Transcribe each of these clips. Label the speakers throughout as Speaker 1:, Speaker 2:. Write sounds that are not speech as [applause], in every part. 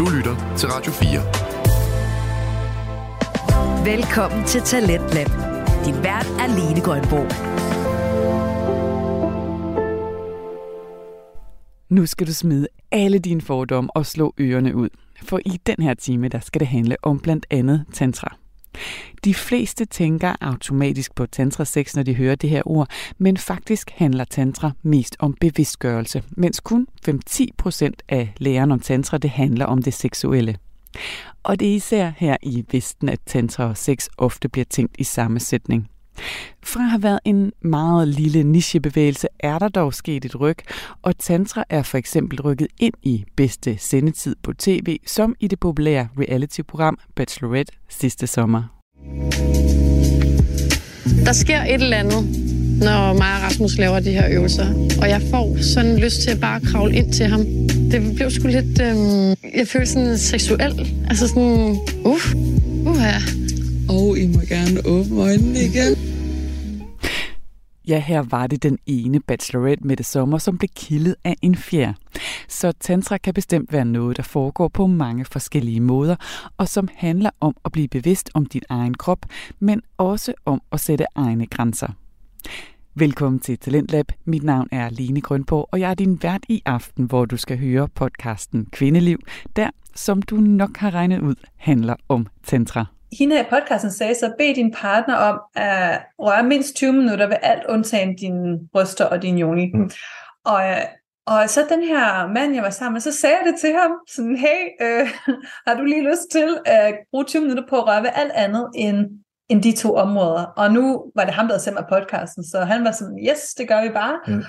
Speaker 1: Du lytter til Radio
Speaker 2: 4. Velkommen til Talentlab. Din vært er Line Grønborg.
Speaker 3: Nu skal du smide alle dine fordomme og slå ørerne ud. For i den her time, der skal det handle om blandt andet tantra. De fleste tænker automatisk på tantra sex, når de hører det her ord, men faktisk handler tantra mest om bevidstgørelse, mens kun 5-10% af læren om tantra det handler om det seksuelle. Og det er især her i Vesten, at tantra og sex ofte bliver tænkt i samme sætning. Fra at have været en meget lille nichebevægelse, er der dog sket et ryg, og tantra er for eksempel rykket ind i bedste sendetid på tv, som i det populære reality-program Bachelorette sidste sommer.
Speaker 4: Der sker et eller andet, når mig og Rasmus laver de her øvelser, og jeg får sådan lyst til at bare kravle ind til ham. Det blev sgu lidt, Øh, jeg følte sådan seksuel, altså sådan, uff, uha.
Speaker 5: Og I må gerne åbne øjnene igen.
Speaker 3: Ja, her var det den ene bachelorette med det sommer, som blev kildet af en fjer. Så tantra kan bestemt være noget, der foregår på mange forskellige måder, og som handler om at blive bevidst om din egen krop, men også om at sætte egne grænser. Velkommen til Talentlab. Mit navn er Line Grønborg, og jeg er din vært i aften, hvor du skal høre podcasten Kvindeliv, der, som du nok har regnet ud, handler om tantra
Speaker 6: hende i podcasten sagde så, bed din partner om at røre mindst 20 minutter ved alt undtagen dine bryster og din joni. Mm. Og, og så den her mand, jeg var sammen med, så sagde jeg det til ham, sådan, hey, øh, har du lige lyst til at bruge 20 minutter på at røre ved alt andet end, end de to områder? Og nu var det ham, der havde sendt mig podcasten, så han var sådan, yes, det gør vi bare. Mm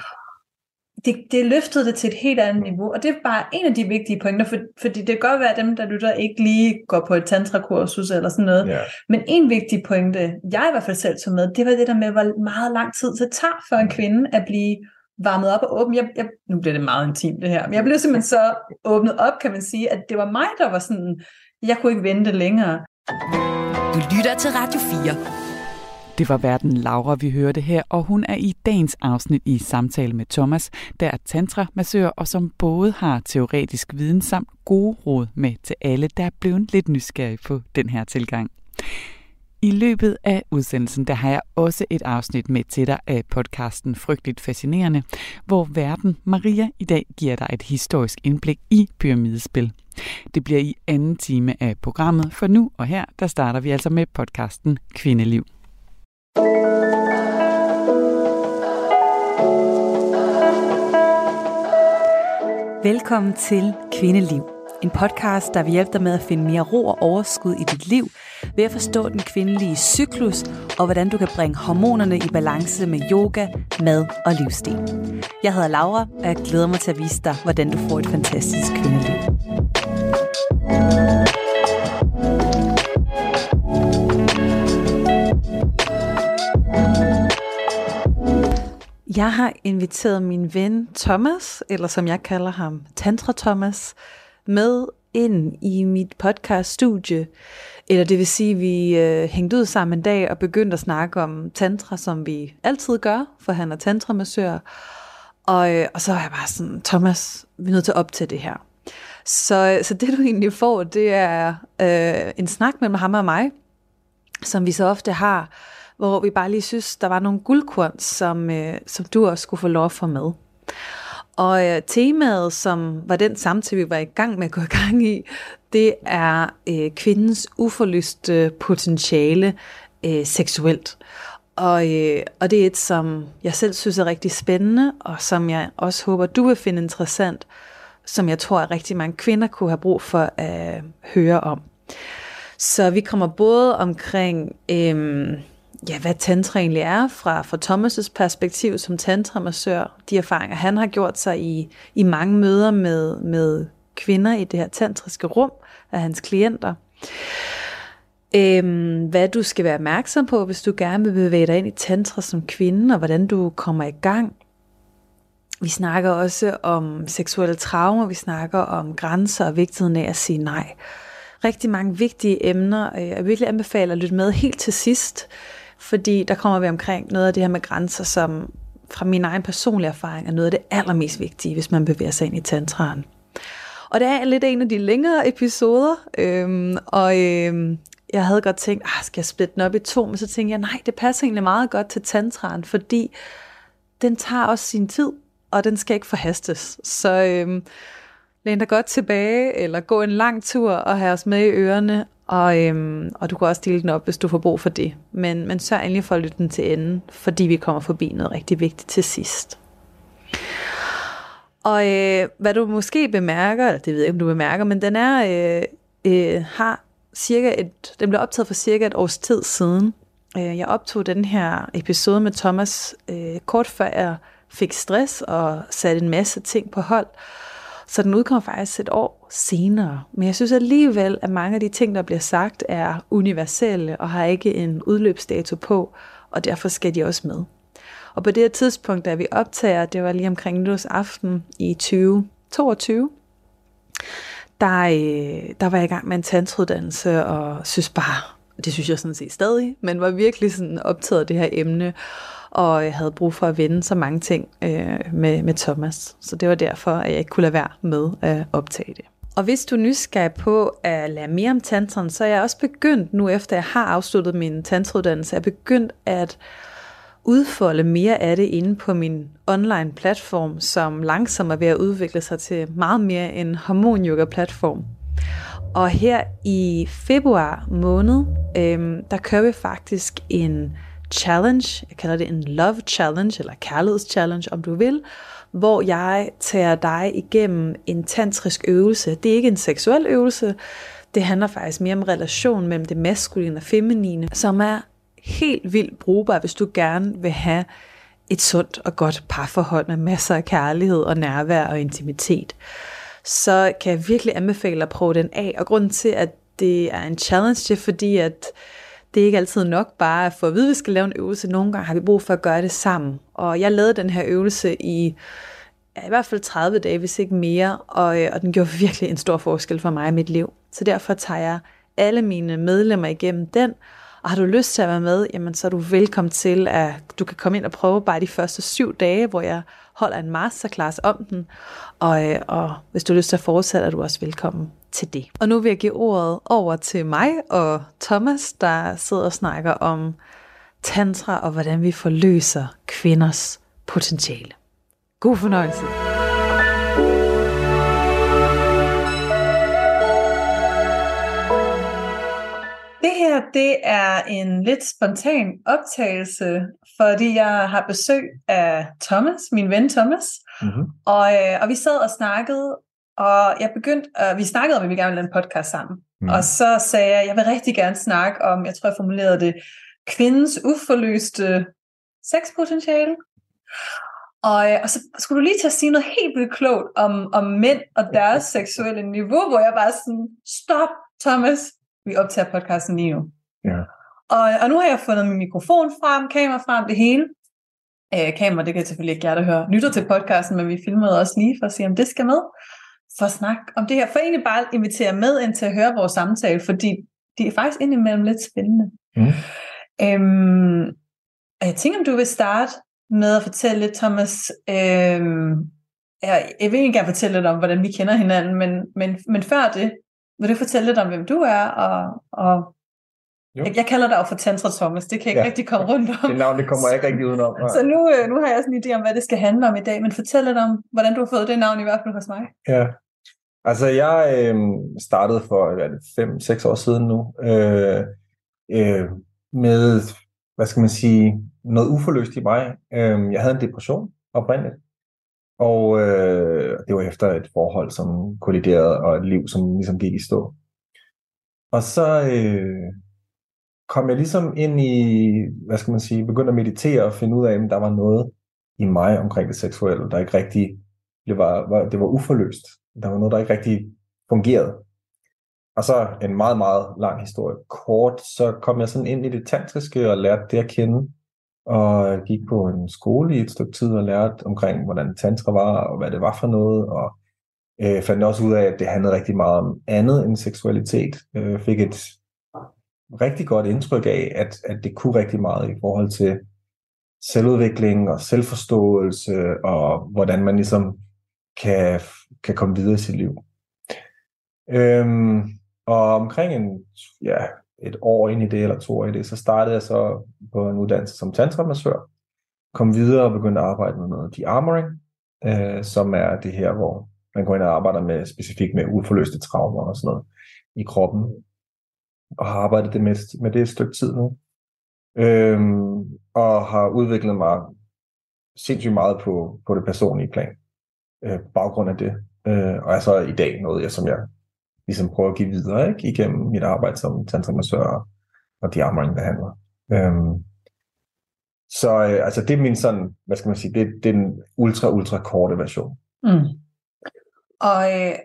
Speaker 6: det, det løftede det til et helt andet niveau, og det er bare en af de vigtige pointer, for, fordi det kan godt være, at dem, der lytter, ikke lige går på et tantrakursus eller sådan noget, yeah. men en vigtig pointe, jeg i hvert fald selv tog med, det var det der med, hvor meget lang tid det tager for en kvinde at blive varmet op og åben. Jeg, jeg, nu bliver det meget intimt det her, men jeg blev simpelthen så åbnet op, kan man sige, at det var mig, der var sådan, jeg kunne ikke vente længere.
Speaker 2: Du lytter til Radio 4.
Speaker 3: Det var verden Laura, vi hørte her, og hun er i dagens afsnit i samtale med Thomas, der er tantra-massør, og som både har teoretisk viden samt gode råd med til alle, der er blevet lidt nysgerrige på den her tilgang. I løbet af udsendelsen, der har jeg også et afsnit med til dig af podcasten Frygteligt Fascinerende, hvor verden Maria i dag giver dig et historisk indblik i pyramidespil. Det bliver i anden time af programmet, for nu og her, der starter vi altså med podcasten Kvindeliv.
Speaker 7: Velkommen til Kvindeliv. En podcast, der vil hjælpe dig med at finde mere ro og overskud i dit liv, ved at forstå den kvindelige cyklus, og hvordan du kan bringe hormonerne i balance med yoga, mad og livsstil. Jeg hedder Laura, og jeg glæder mig til at vise dig, hvordan du får et fantastisk kvindeliv. Jeg har inviteret min ven Thomas, eller som jeg kalder ham, Tantra Thomas, med ind i mit podcast-studie. Eller det vil sige, at vi øh, hængte ud sammen en dag og begyndte at snakke om tantra, som vi altid gør, for han er tantramassør. Og, øh, og så er jeg bare sådan, Thomas, vi er nødt til at optage det her. Så, så det du egentlig får, det er øh, en snak mellem ham og mig, som vi så ofte har, hvor vi bare lige synes, der var nogle guldkorn, som, øh, som du også skulle få lov at få med. Og øh, temaet, som var den samtale, vi var i gang med at gå i gang i, det er øh, kvindens uforlyste øh, potentiale øh, seksuelt. Og, øh, og det er et, som jeg selv synes er rigtig spændende, og som jeg også håber, du vil finde interessant, som jeg tror, at rigtig mange kvinder kunne have brug for at høre om. Så vi kommer både omkring... Øh, ja, hvad tantra egentlig er fra, fra Thomas' perspektiv som tantramassør, de erfaringer, han har gjort sig i, i mange møder med, med kvinder i det her tantriske rum af hans klienter. Øhm, hvad du skal være opmærksom på, hvis du gerne vil bevæge dig ind i tantra som kvinde, og hvordan du kommer i gang. Vi snakker også om seksuelle traumer, vi snakker om grænser og vigtigheden af at sige nej. Rigtig mange vigtige emner, og jeg virkelig anbefaler at lytte med helt til sidst, fordi der kommer vi omkring noget af det her med grænser, som fra min egen personlige erfaring er noget af det allermest vigtige, hvis man bevæger sig ind i tantraen. Og det er lidt en af de længere episoder, øhm, og øhm, jeg havde godt tænkt, ah, skal jeg splitte den op i to, men så tænkte jeg, nej, det passer egentlig meget godt til tantraen, fordi den tager også sin tid, og den skal ikke forhastes. Så øhm, læn dig godt tilbage, eller gå en lang tur og have os med i ørerne, og, øhm, og du kan også dele den op, hvis du får brug for det. Men, men sørg endelig for at lytte den til enden, fordi vi kommer forbi noget rigtig vigtigt til sidst. Og øh, hvad du måske bemærker, eller det ved jeg ikke, om du bemærker, men den er, øh, øh, har cirka et, den blev optaget for cirka et års tid siden. Øh, jeg optog den her episode med Thomas øh, kort før jeg fik stress og satte en masse ting på hold. Så den udkommer faktisk et år senere. Men jeg synes alligevel, at mange af de ting, der bliver sagt, er universelle og har ikke en udløbsdato på, og derfor skal de også med. Og på det her tidspunkt, da vi optager, det var lige omkring nytårsaften i 2022, der, øh, der var jeg i gang med en tantruddannelse, og synes bare, og det synes jeg sådan set stadig, men var virkelig sådan optaget af det her emne, og jeg havde brug for at vende så mange ting øh, med, med Thomas. Så det var derfor, at jeg ikke kunne lade være med at optage det. Og hvis du er nysgerrig på at lære mere om tantren, så er jeg også begyndt, nu efter jeg har afsluttet min tantruddannelse, er begyndt at udfolde mere af det inde på min online platform, som langsomt er ved at udvikle sig til meget mere en hormonyoga platform. Og her i februar måned, øhm, der kører vi faktisk en challenge, jeg kalder det en love challenge, eller kærligheds challenge, om du vil, hvor jeg tager dig igennem en tantrisk øvelse. Det er ikke en seksuel øvelse, det handler faktisk mere om relation mellem det maskuline og feminine, som er helt vildt brugbar, hvis du gerne vil have et sundt og godt parforhold med masser af kærlighed og nærvær og intimitet. Så kan jeg virkelig anbefale at prøve den af. Og grunden til, at det er en challenge, det er fordi, at det er ikke altid nok bare at få at vide, at vi skal lave en øvelse. Nogle gange har vi brug for at gøre det sammen. Og jeg lavede den her øvelse i ja, i hvert fald 30 dage, hvis ikke mere, og, øh, og den gjorde [laughs] virkelig en stor forskel for mig i mit liv. Så derfor tager jeg alle mine medlemmer igennem den, og har du lyst til at være med, jamen så er du velkommen til, at du kan komme ind og prøve bare de første syv dage, hvor jeg holder en masterclass om den. Og, øh, og hvis du har lyst til at fortsætte, er du også velkommen til det. Og nu vil jeg give ordet over til mig og Thomas, der sidder og snakker om tantra og hvordan vi forløser kvinders potentiale. God fornøjelse.
Speaker 6: Det her, det er en lidt spontan optagelse, fordi jeg har besøg af Thomas, min ven Thomas, mm-hmm. og, øh, og vi sad og snakkede, og jeg begyndte, øh, vi snakkede om, at vi gerne ville lave en podcast sammen. Mm. Og så sagde jeg, jeg vil rigtig gerne snakke om, jeg tror jeg formulerede det, kvindens uforløste sexpotentiale. Og, øh, og så skulle du lige til at sige noget helt vildt klogt om, om mænd og deres [laughs] seksuelle niveau, hvor jeg bare sådan, stop Thomas, vi optager podcasten lige nu.
Speaker 1: Ja.
Speaker 6: Og, og nu har jeg fundet min mikrofon frem, kamera frem, det hele. Øh, kamera, det kan selvfølgelig ikke jer, der hører lytter til podcasten, men vi filmede også lige for at se, om det skal med. For at snakke om det her. For egentlig bare invitere med ind til at høre vores samtale, fordi de er faktisk indimellem lidt spændende.
Speaker 1: Mm.
Speaker 6: Øhm, og jeg tænker, om du vil starte med at fortælle lidt, Thomas. Øhm, jeg, jeg vil ikke gerne fortælle lidt om, hvordan vi kender hinanden, men, men, men før det, vil du fortælle lidt om, hvem du er, og, og jeg, jeg kalder dig jo for Tantra Thomas, det kan jeg ikke ja. rigtig komme rundt om.
Speaker 1: Det navn, det kommer jeg ikke rigtig [laughs] udenom.
Speaker 6: Så nu, øh, nu har jeg sådan en idé om, hvad det skal handle om i dag, men fortæl lidt om, hvordan du har fået det navn i hvert fald hos mig.
Speaker 1: Ja, altså jeg øh, startede for 5-6 år siden nu, øh, øh, med, hvad skal man sige, noget uforløst i mig. Øh, jeg havde en depression oprindeligt, og øh, det var efter et forhold, som kolliderede, og et liv, som ligesom gik i stå. Og så øh, kom jeg ligesom ind i, hvad skal man sige, begyndte at meditere og finde ud af, at der var noget i mig omkring det seksuelle, der ikke rigtig, det var, var, det var uforløst. Der var noget, der ikke rigtig fungerede. Og så en meget, meget lang historie. Kort, så kom jeg sådan ind i det tantriske og lærte det at kende og gik på en skole i et stykke tid og lærte omkring, hvordan tantra var, og hvad det var for noget, og øh, fandt også ud af, at det handlede rigtig meget om andet end seksualitet. Øh, fik et rigtig godt indtryk af, at, at det kunne rigtig meget i forhold til selvudvikling og selvforståelse, og hvordan man ligesom kan, kan komme videre i sit liv. Øhm, og omkring en, ja, et år ind i det, eller to år i det, så startede jeg så på en uddannelse som tantramassør. Kom videre og begyndte at arbejde med noget de-armoring, øh, som er det her, hvor man går ind og arbejder med specifikt med uforløste traumer og sådan noget i kroppen. Og har arbejdet det med, med det et stykke tid nu. Øhm, og har udviklet mig sindssygt meget på, på det personlige plan. Øh, baggrund af det. Øh, og er så i dag noget, jeg, som jeg ligesom prøver at give videre ikke? igennem mit arbejde som tantramassør og de behandler. Øhm, så øh, altså det er min sådan, hvad skal man sige, det, det er den ultra, ultra korte version.
Speaker 6: Mm. Og øh,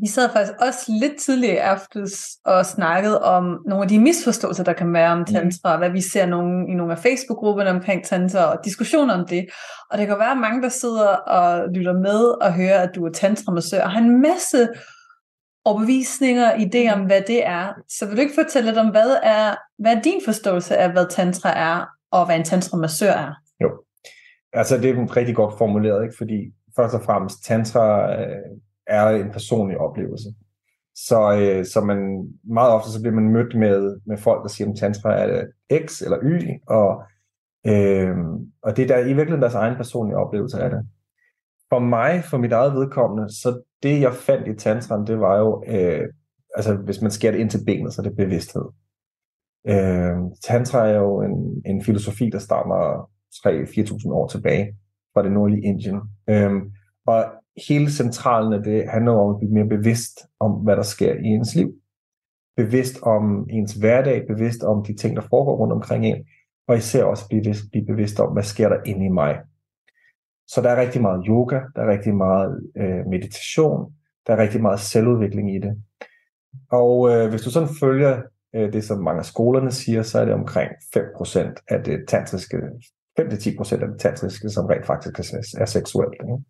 Speaker 6: vi sad faktisk også lidt tidligere aftes og snakkede om nogle af de misforståelser, der kan være om tantra, mm. hvad vi ser nogle, i nogle af Facebook-grupperne omkring tantra, og diskussioner om det. Og det kan være mange, der sidder og lytter med og hører, at du er tantramassør, og har en masse overbevisninger, idéer om, hvad det er. Så vil du ikke fortælle lidt om, hvad er, hvad er din forståelse af, hvad tantra er, og hvad en tantramassør er?
Speaker 1: Jo, altså det er rigtig godt formuleret, ikke? fordi først og fremmest, tantra øh, er en personlig oplevelse. Så, øh, så man, meget ofte så bliver man mødt med, med folk, der siger, at tantra er X eller Y, og, øh, og det er der, i virkeligheden deres egen personlige oplevelse af det. For mig, for mit eget vedkommende, så det jeg fandt i tantran, det var jo, øh, altså hvis man skærer det ind til benet, så er det bevidsthed. Øh, tantra er jo en, en filosofi, der stammer 3-4.000 år tilbage fra det nordlige Indien. Øh, og hele centralen af det handler om at blive mere bevidst om, hvad der sker i ens liv. Bevidst om ens hverdag, bevidst om de ting, der foregår rundt omkring en, og især også blive, blive bevidst om, hvad sker der inde i mig. Så der er rigtig meget yoga, der er rigtig meget øh, meditation, der er rigtig meget selvudvikling i det. Og øh, hvis du sådan følger øh, det, som mange af skolerne siger, så er det omkring 5% af det tantriske, 5-10% af det tantriske, som rent faktisk er, er seksuelt. Ikke?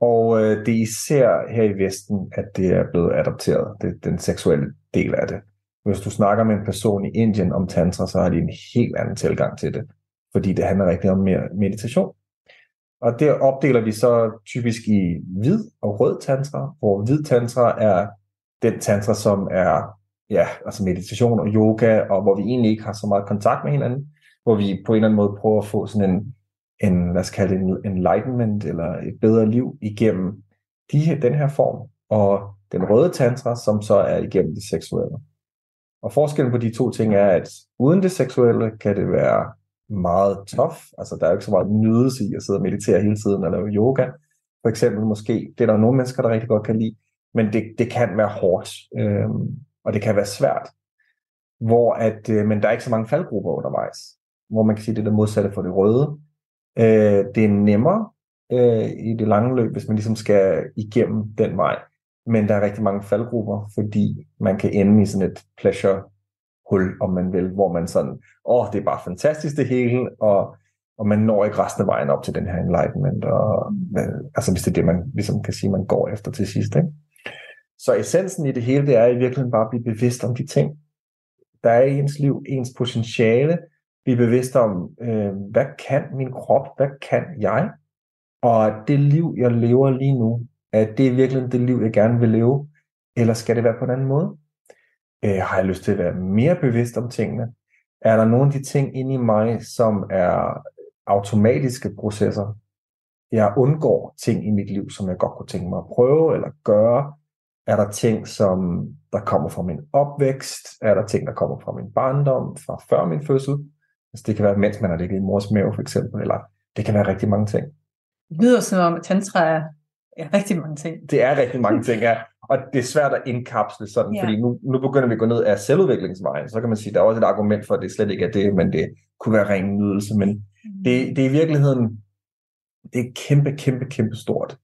Speaker 1: Og øh, det er især her i Vesten, at det er blevet adopteret, det, den seksuelle del af det. Hvis du snakker med en person i Indien om tantra, så har de en helt anden tilgang til det, fordi det handler rigtig om mere meditation. Og der opdeler vi så typisk i hvid og rød tantra, hvor hvid tantra er den tantra, som er ja, altså meditation og yoga, og hvor vi egentlig ikke har så meget kontakt med hinanden, hvor vi på en eller anden måde prøver at få sådan en en, lad os kalde det en enlightenment, eller et bedre liv igennem de, den her form, og den røde tantra, som så er igennem det seksuelle. Og forskellen på de to ting er, at uden det seksuelle kan det være meget tough. Altså, der er jo ikke så meget nydelse i at sidde og meditere hele tiden og lave yoga. For eksempel måske, det er der nogle mennesker, der rigtig godt kan lide, men det, det kan være hårdt, øhm, og det kan være svært. Hvor at, øh, men der er ikke så mange faldgrupper undervejs, hvor man kan sige, det er det modsatte for det røde. Øh, det er nemmere øh, i det lange løb, hvis man ligesom skal igennem den vej. Men der er rigtig mange faldgrupper, fordi man kan ende i sådan et pleasure hul, om man vil, hvor man sådan, åh, det er bare fantastisk det hele, og, og man når ikke resten af vejen op til den her enlightenment, og, altså hvis det er det, man ligesom kan sige, man går efter til sidst. Ikke? Så essensen i det hele, det er i virkeligheden bare at blive bevidst om de ting, der er i ens liv, ens potentiale, blive bevidst om, øh, hvad kan min krop, hvad kan jeg? Og det liv, jeg lever lige nu, er det virkelig det liv, jeg gerne vil leve? Eller skal det være på en anden måde? Øh, har jeg lyst til at være mere bevidst om tingene? Er der nogle af de ting inde i mig, som er automatiske processer? Jeg undgår ting i mit liv, som jeg godt kunne tænke mig at prøve eller gøre. Er der ting, som der kommer fra min opvækst? Er der ting, der kommer fra min barndom, fra før min fødsel? Altså det kan være, mens man har ligget i mors mave for eksempel, eller det kan være rigtig mange ting.
Speaker 6: Det lyder som om, at tantra er ja, rigtig mange ting.
Speaker 1: Det er rigtig mange ting, ja. Og det er svært at indkapsle sådan, ja. fordi nu, nu begynder vi at gå ned af selvudviklingsvejen. Så kan man sige, at der er også et argument for, at det slet ikke er det, men det kunne være ren nydelse. Men mm. det, det er i virkeligheden, det er et kæmpe, kæmpe, kæmpe stort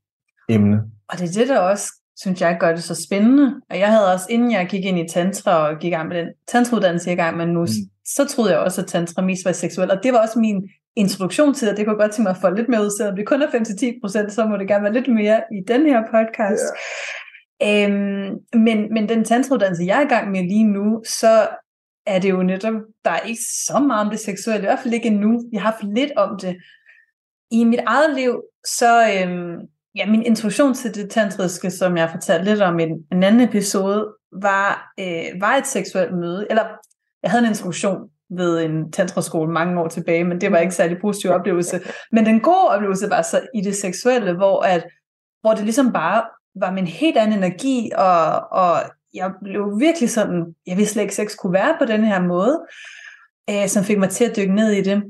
Speaker 1: emne.
Speaker 6: Og det er det, der også synes jeg gør det så spændende. Og jeg havde også, inden jeg gik ind i tantra og gik i gang med den tantrauddannelse i gang med nu, mm. så troede jeg også, at tantra mest var seksuel. Og det var også min introduktion til, at det kunne godt til mig at få lidt mere ud, selvom det kun er 5-10%, så må det gerne være lidt mere i den her podcast. Yeah. Øhm, men, men den tantrauddannelse, jeg er i gang med lige nu, så er det jo netop, der er ikke så meget om det seksuelle, i hvert fald ikke endnu. Jeg har haft lidt om det. I mit eget liv, så, øhm, ja, min introduktion til det tantriske, som jeg fortalte lidt om i en, anden episode, var, øh, var et seksuelt møde. Eller jeg havde en introduktion ved en tantraskole mange år tilbage, men det var ikke særlig positiv oplevelse. Men den gode oplevelse var så i det seksuelle, hvor, at, hvor det ligesom bare var min helt anden energi, og, og jeg blev virkelig sådan, jeg vidste slet ikke, sex kunne være på den her måde, øh, som fik mig til at dykke ned i det.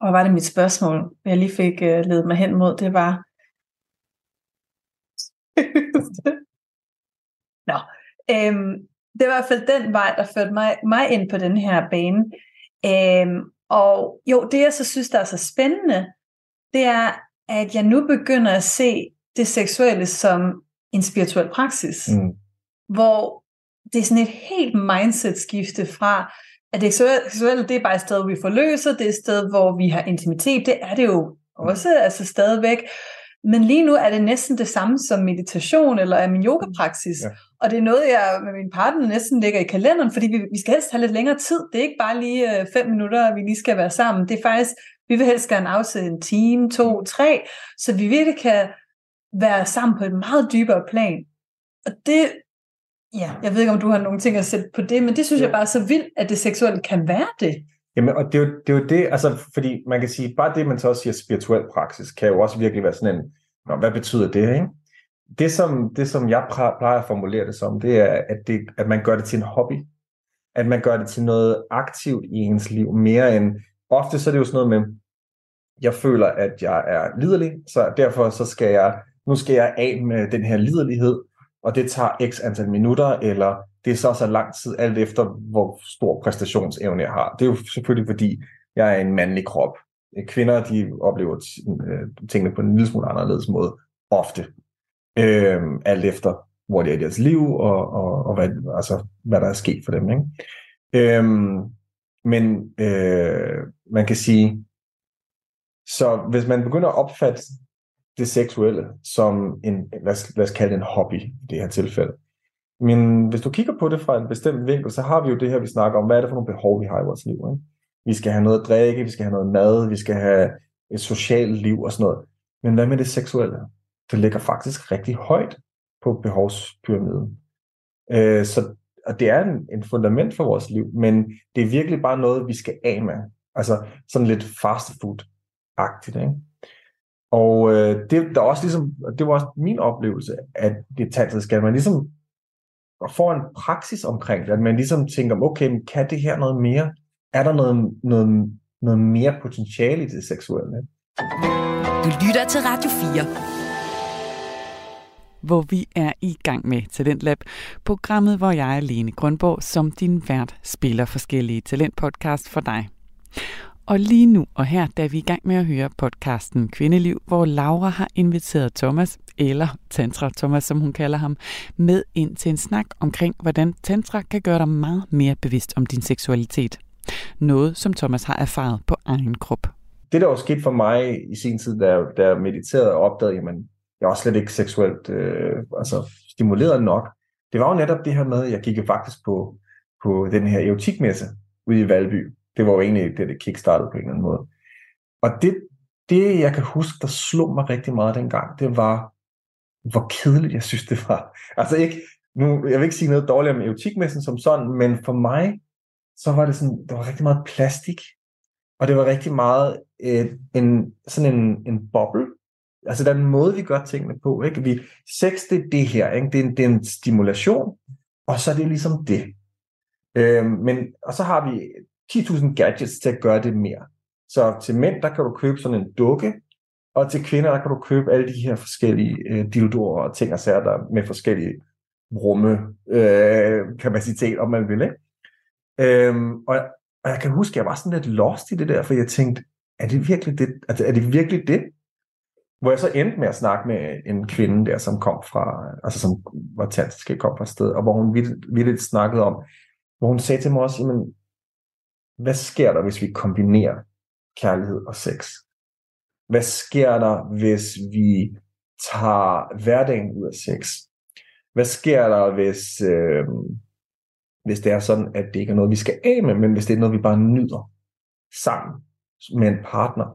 Speaker 6: Og var det mit spørgsmål, jeg lige fik øh, ledet mig hen mod, det var, [laughs] Nå, øhm, det var i hvert fald den vej, der førte mig, mig ind på den her bane. Øhm, og jo, det jeg så synes, der er så spændende, det er, at jeg nu begynder at se det seksuelle som en spirituel praksis, mm. hvor det er sådan et helt mindset-skifte fra, at det seksuelle, det er bare et sted, hvor vi forløser, det er et sted, hvor vi har intimitet, det er det jo også, altså stadigvæk, men lige nu er det næsten det samme som meditation eller er min yogapraksis. Ja. Og det er noget, jeg med min partner næsten lægger i kalenderen, fordi vi, vi skal helst have lidt længere tid. Det er ikke bare lige øh, fem minutter, vi lige skal være sammen. Det er faktisk, vi vil helst gerne afsætte en time, to, tre, så vi virkelig kan være sammen på et meget dybere plan. Og det, ja, jeg ved ikke, om du har nogle ting at sætte på det, men det synes ja. jeg bare er så vildt, at det seksuelle kan være det.
Speaker 1: Jamen, og det er, jo, det er jo det, altså, fordi man kan sige, bare det, man så også siger spirituel praksis, kan jo også virkelig være sådan en, nå, hvad betyder det, ikke? Det som, det, som jeg plejer at formulere det som, det er, at, det, at man gør det til en hobby. At man gør det til noget aktivt i ens liv, mere end, ofte så er det jo sådan noget med, jeg føler, at jeg er liderlig, så derfor så skal jeg, nu skal jeg af med den her liderlighed, og det tager x antal minutter, eller det er så så lang tid, alt efter hvor stor præstationsevne jeg har. Det er jo selvfølgelig fordi, jeg er en mandlig krop. Kvinder, de oplever øh, tingene på en lille smule anderledes måde, ofte. Øh, alt efter, hvor det er i deres liv, og, og, og hvad, altså, hvad der er sket for dem. Ikke? Øh, men øh, man kan sige, så hvis man begynder at opfatte det seksuelle som en, lad os, kalde det en hobby i det her tilfælde, men hvis du kigger på det fra en bestemt vinkel, så har vi jo det her, vi snakker om, hvad er det for nogle behov, vi har i vores liv. Ikke? Vi skal have noget at drikke, vi skal have noget mad, vi skal have et socialt liv og sådan noget. Men hvad med det seksuelle? Det ligger faktisk rigtig højt på behovspyramiden. Øh, så og det er en, en fundament for vores liv, men det er virkelig bare noget, vi skal af med. Altså sådan lidt fast food-agtigt. Ikke? Og øh, det, der også ligesom, det var også min oplevelse, at det tantriske, skal man ligesom og får en praksis omkring det, at man ligesom tænker, okay, men kan det her noget mere? Er der noget, noget, noget mere potentiale i det seksuelle?
Speaker 2: Du lytter til Radio 4
Speaker 3: hvor vi er i gang med Talentlab, programmet, hvor jeg, Lene Grønborg, som din vært, spiller forskellige talentpodcast for dig. Og lige nu og her, da vi er i gang med at høre podcasten Kvindeliv, hvor Laura har inviteret Thomas, eller Tantra Thomas, som hun kalder ham, med ind til en snak omkring, hvordan Tantra kan gøre dig meget mere bevidst om din seksualitet. Noget, som Thomas har erfaret på egen krop.
Speaker 1: Det, der var sket for mig i sin tid, da jeg, da jeg mediterede og opdagede, at jeg var slet ikke seksuelt øh, altså, stimuleret nok, det var jo netop det her med, at jeg gik faktisk på, på den her erotikmesse ude i Valby, det var jo egentlig det, det kickstartede på en eller anden måde. Og det, det, jeg kan huske, der slog mig rigtig meget dengang, det var, hvor kedeligt jeg synes, det var. Altså ikke, nu, jeg vil ikke sige noget dårligt om erotikmessen som sådan, men for mig, så var det sådan, der var rigtig meget plastik, og det var rigtig meget et, øh, en, sådan en, en boble. Altså den måde, vi gør tingene på. Ikke? Vi, sex, det er det her. Ikke? Det, er en, det er en stimulation, og så er det ligesom det. Øh, men, og så har vi 10.000 gadgets til at gøre det mere. Så til mænd, der kan du købe sådan en dukke, og til kvinder, der kan du købe alle de her forskellige øh, dildoer og ting og sager, der med forskellige rumme øh, kapacitet, om man vil. Ikke? Øhm, og, og jeg kan huske, at jeg var sådan lidt lost i det der, for jeg tænkte, er det virkelig det? Altså, er det virkelig det? Hvor jeg så endte med at snakke med en kvinde der, som kom fra, altså som var tantrisk, kom fra sted, og hvor hun vildt snakkede om, hvor hun sagde til mig også, jamen, hvad sker der, hvis vi kombinerer kærlighed og sex? Hvad sker der, hvis vi tager hverdagen ud af sex? Hvad sker der, hvis, øh, hvis det er sådan, at det ikke er noget, vi skal af med, men hvis det er noget, vi bare nyder sammen med en partner?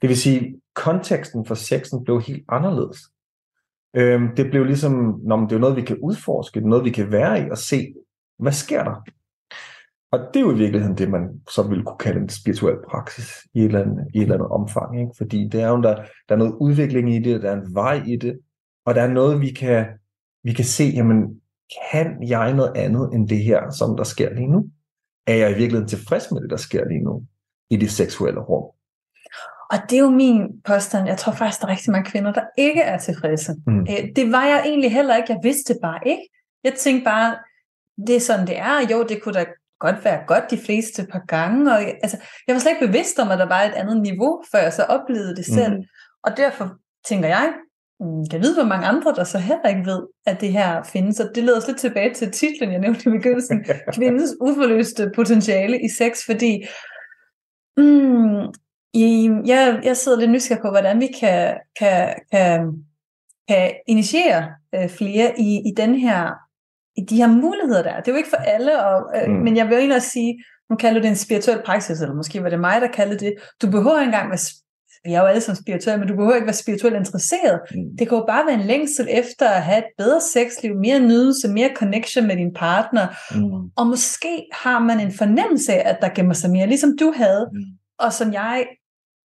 Speaker 1: Det vil sige, konteksten for sexen blev helt anderledes. Øhm, det blev ligesom, når det er noget, vi kan udforske, noget, vi kan være i og se, hvad sker der? Og det er jo i virkeligheden det, man så ville kunne kalde en spirituel praksis i et eller andet, i et eller andet omfang. Ikke? Fordi det er jo, der, der er noget udvikling i det, der er en vej i det, og der er noget, vi kan, vi kan se, jamen, kan jeg noget andet end det her, som der sker lige nu? Er jeg i virkeligheden tilfreds med det, der sker lige nu i det seksuelle rum?
Speaker 6: Og det er jo min påstand. Jeg tror faktisk, der er rigtig mange kvinder, der ikke er tilfredse.
Speaker 1: Mm.
Speaker 6: Øh, Det var jeg egentlig heller ikke. Jeg vidste det bare ikke. Jeg tænkte bare, det er sådan, det er. Jo, det kunne da godt være godt de fleste par gange. Og, altså, jeg var slet ikke bevidst om, at der var et andet niveau, før jeg så oplevede det selv.
Speaker 1: Mm.
Speaker 6: Og derfor tænker jeg, mm, jeg ved, hvor mange andre, der så heller ikke ved, at det her findes. Og det leder os lidt tilbage til titlen, jeg nævnte i begyndelsen. [laughs] Kvindens uforløste potentiale i sex, fordi mm, i, jeg, jeg sidder lidt nysgerrig på, hvordan vi kan, kan, kan, kan initiere øh, flere i, i den her de her muligheder der. Det er jo ikke for alle, og, øh,
Speaker 1: Mm.
Speaker 6: men jeg vil egentlig også sige, nu kalder du det en spirituel praksis, eller måske var det mig, der kaldte det. Du behøver ikke engang være, vi er jo alle som spirituelle, men du behøver ikke være spirituelt interesseret.
Speaker 1: Mm.
Speaker 6: Det kan jo bare være en længsel efter at have et bedre sexliv, mere nydelse, mere connection med din partner,
Speaker 1: Mm.
Speaker 6: og måske har man en fornemmelse af, at der gemmer sig mere, ligesom du havde,
Speaker 1: Mm.
Speaker 6: og som jeg,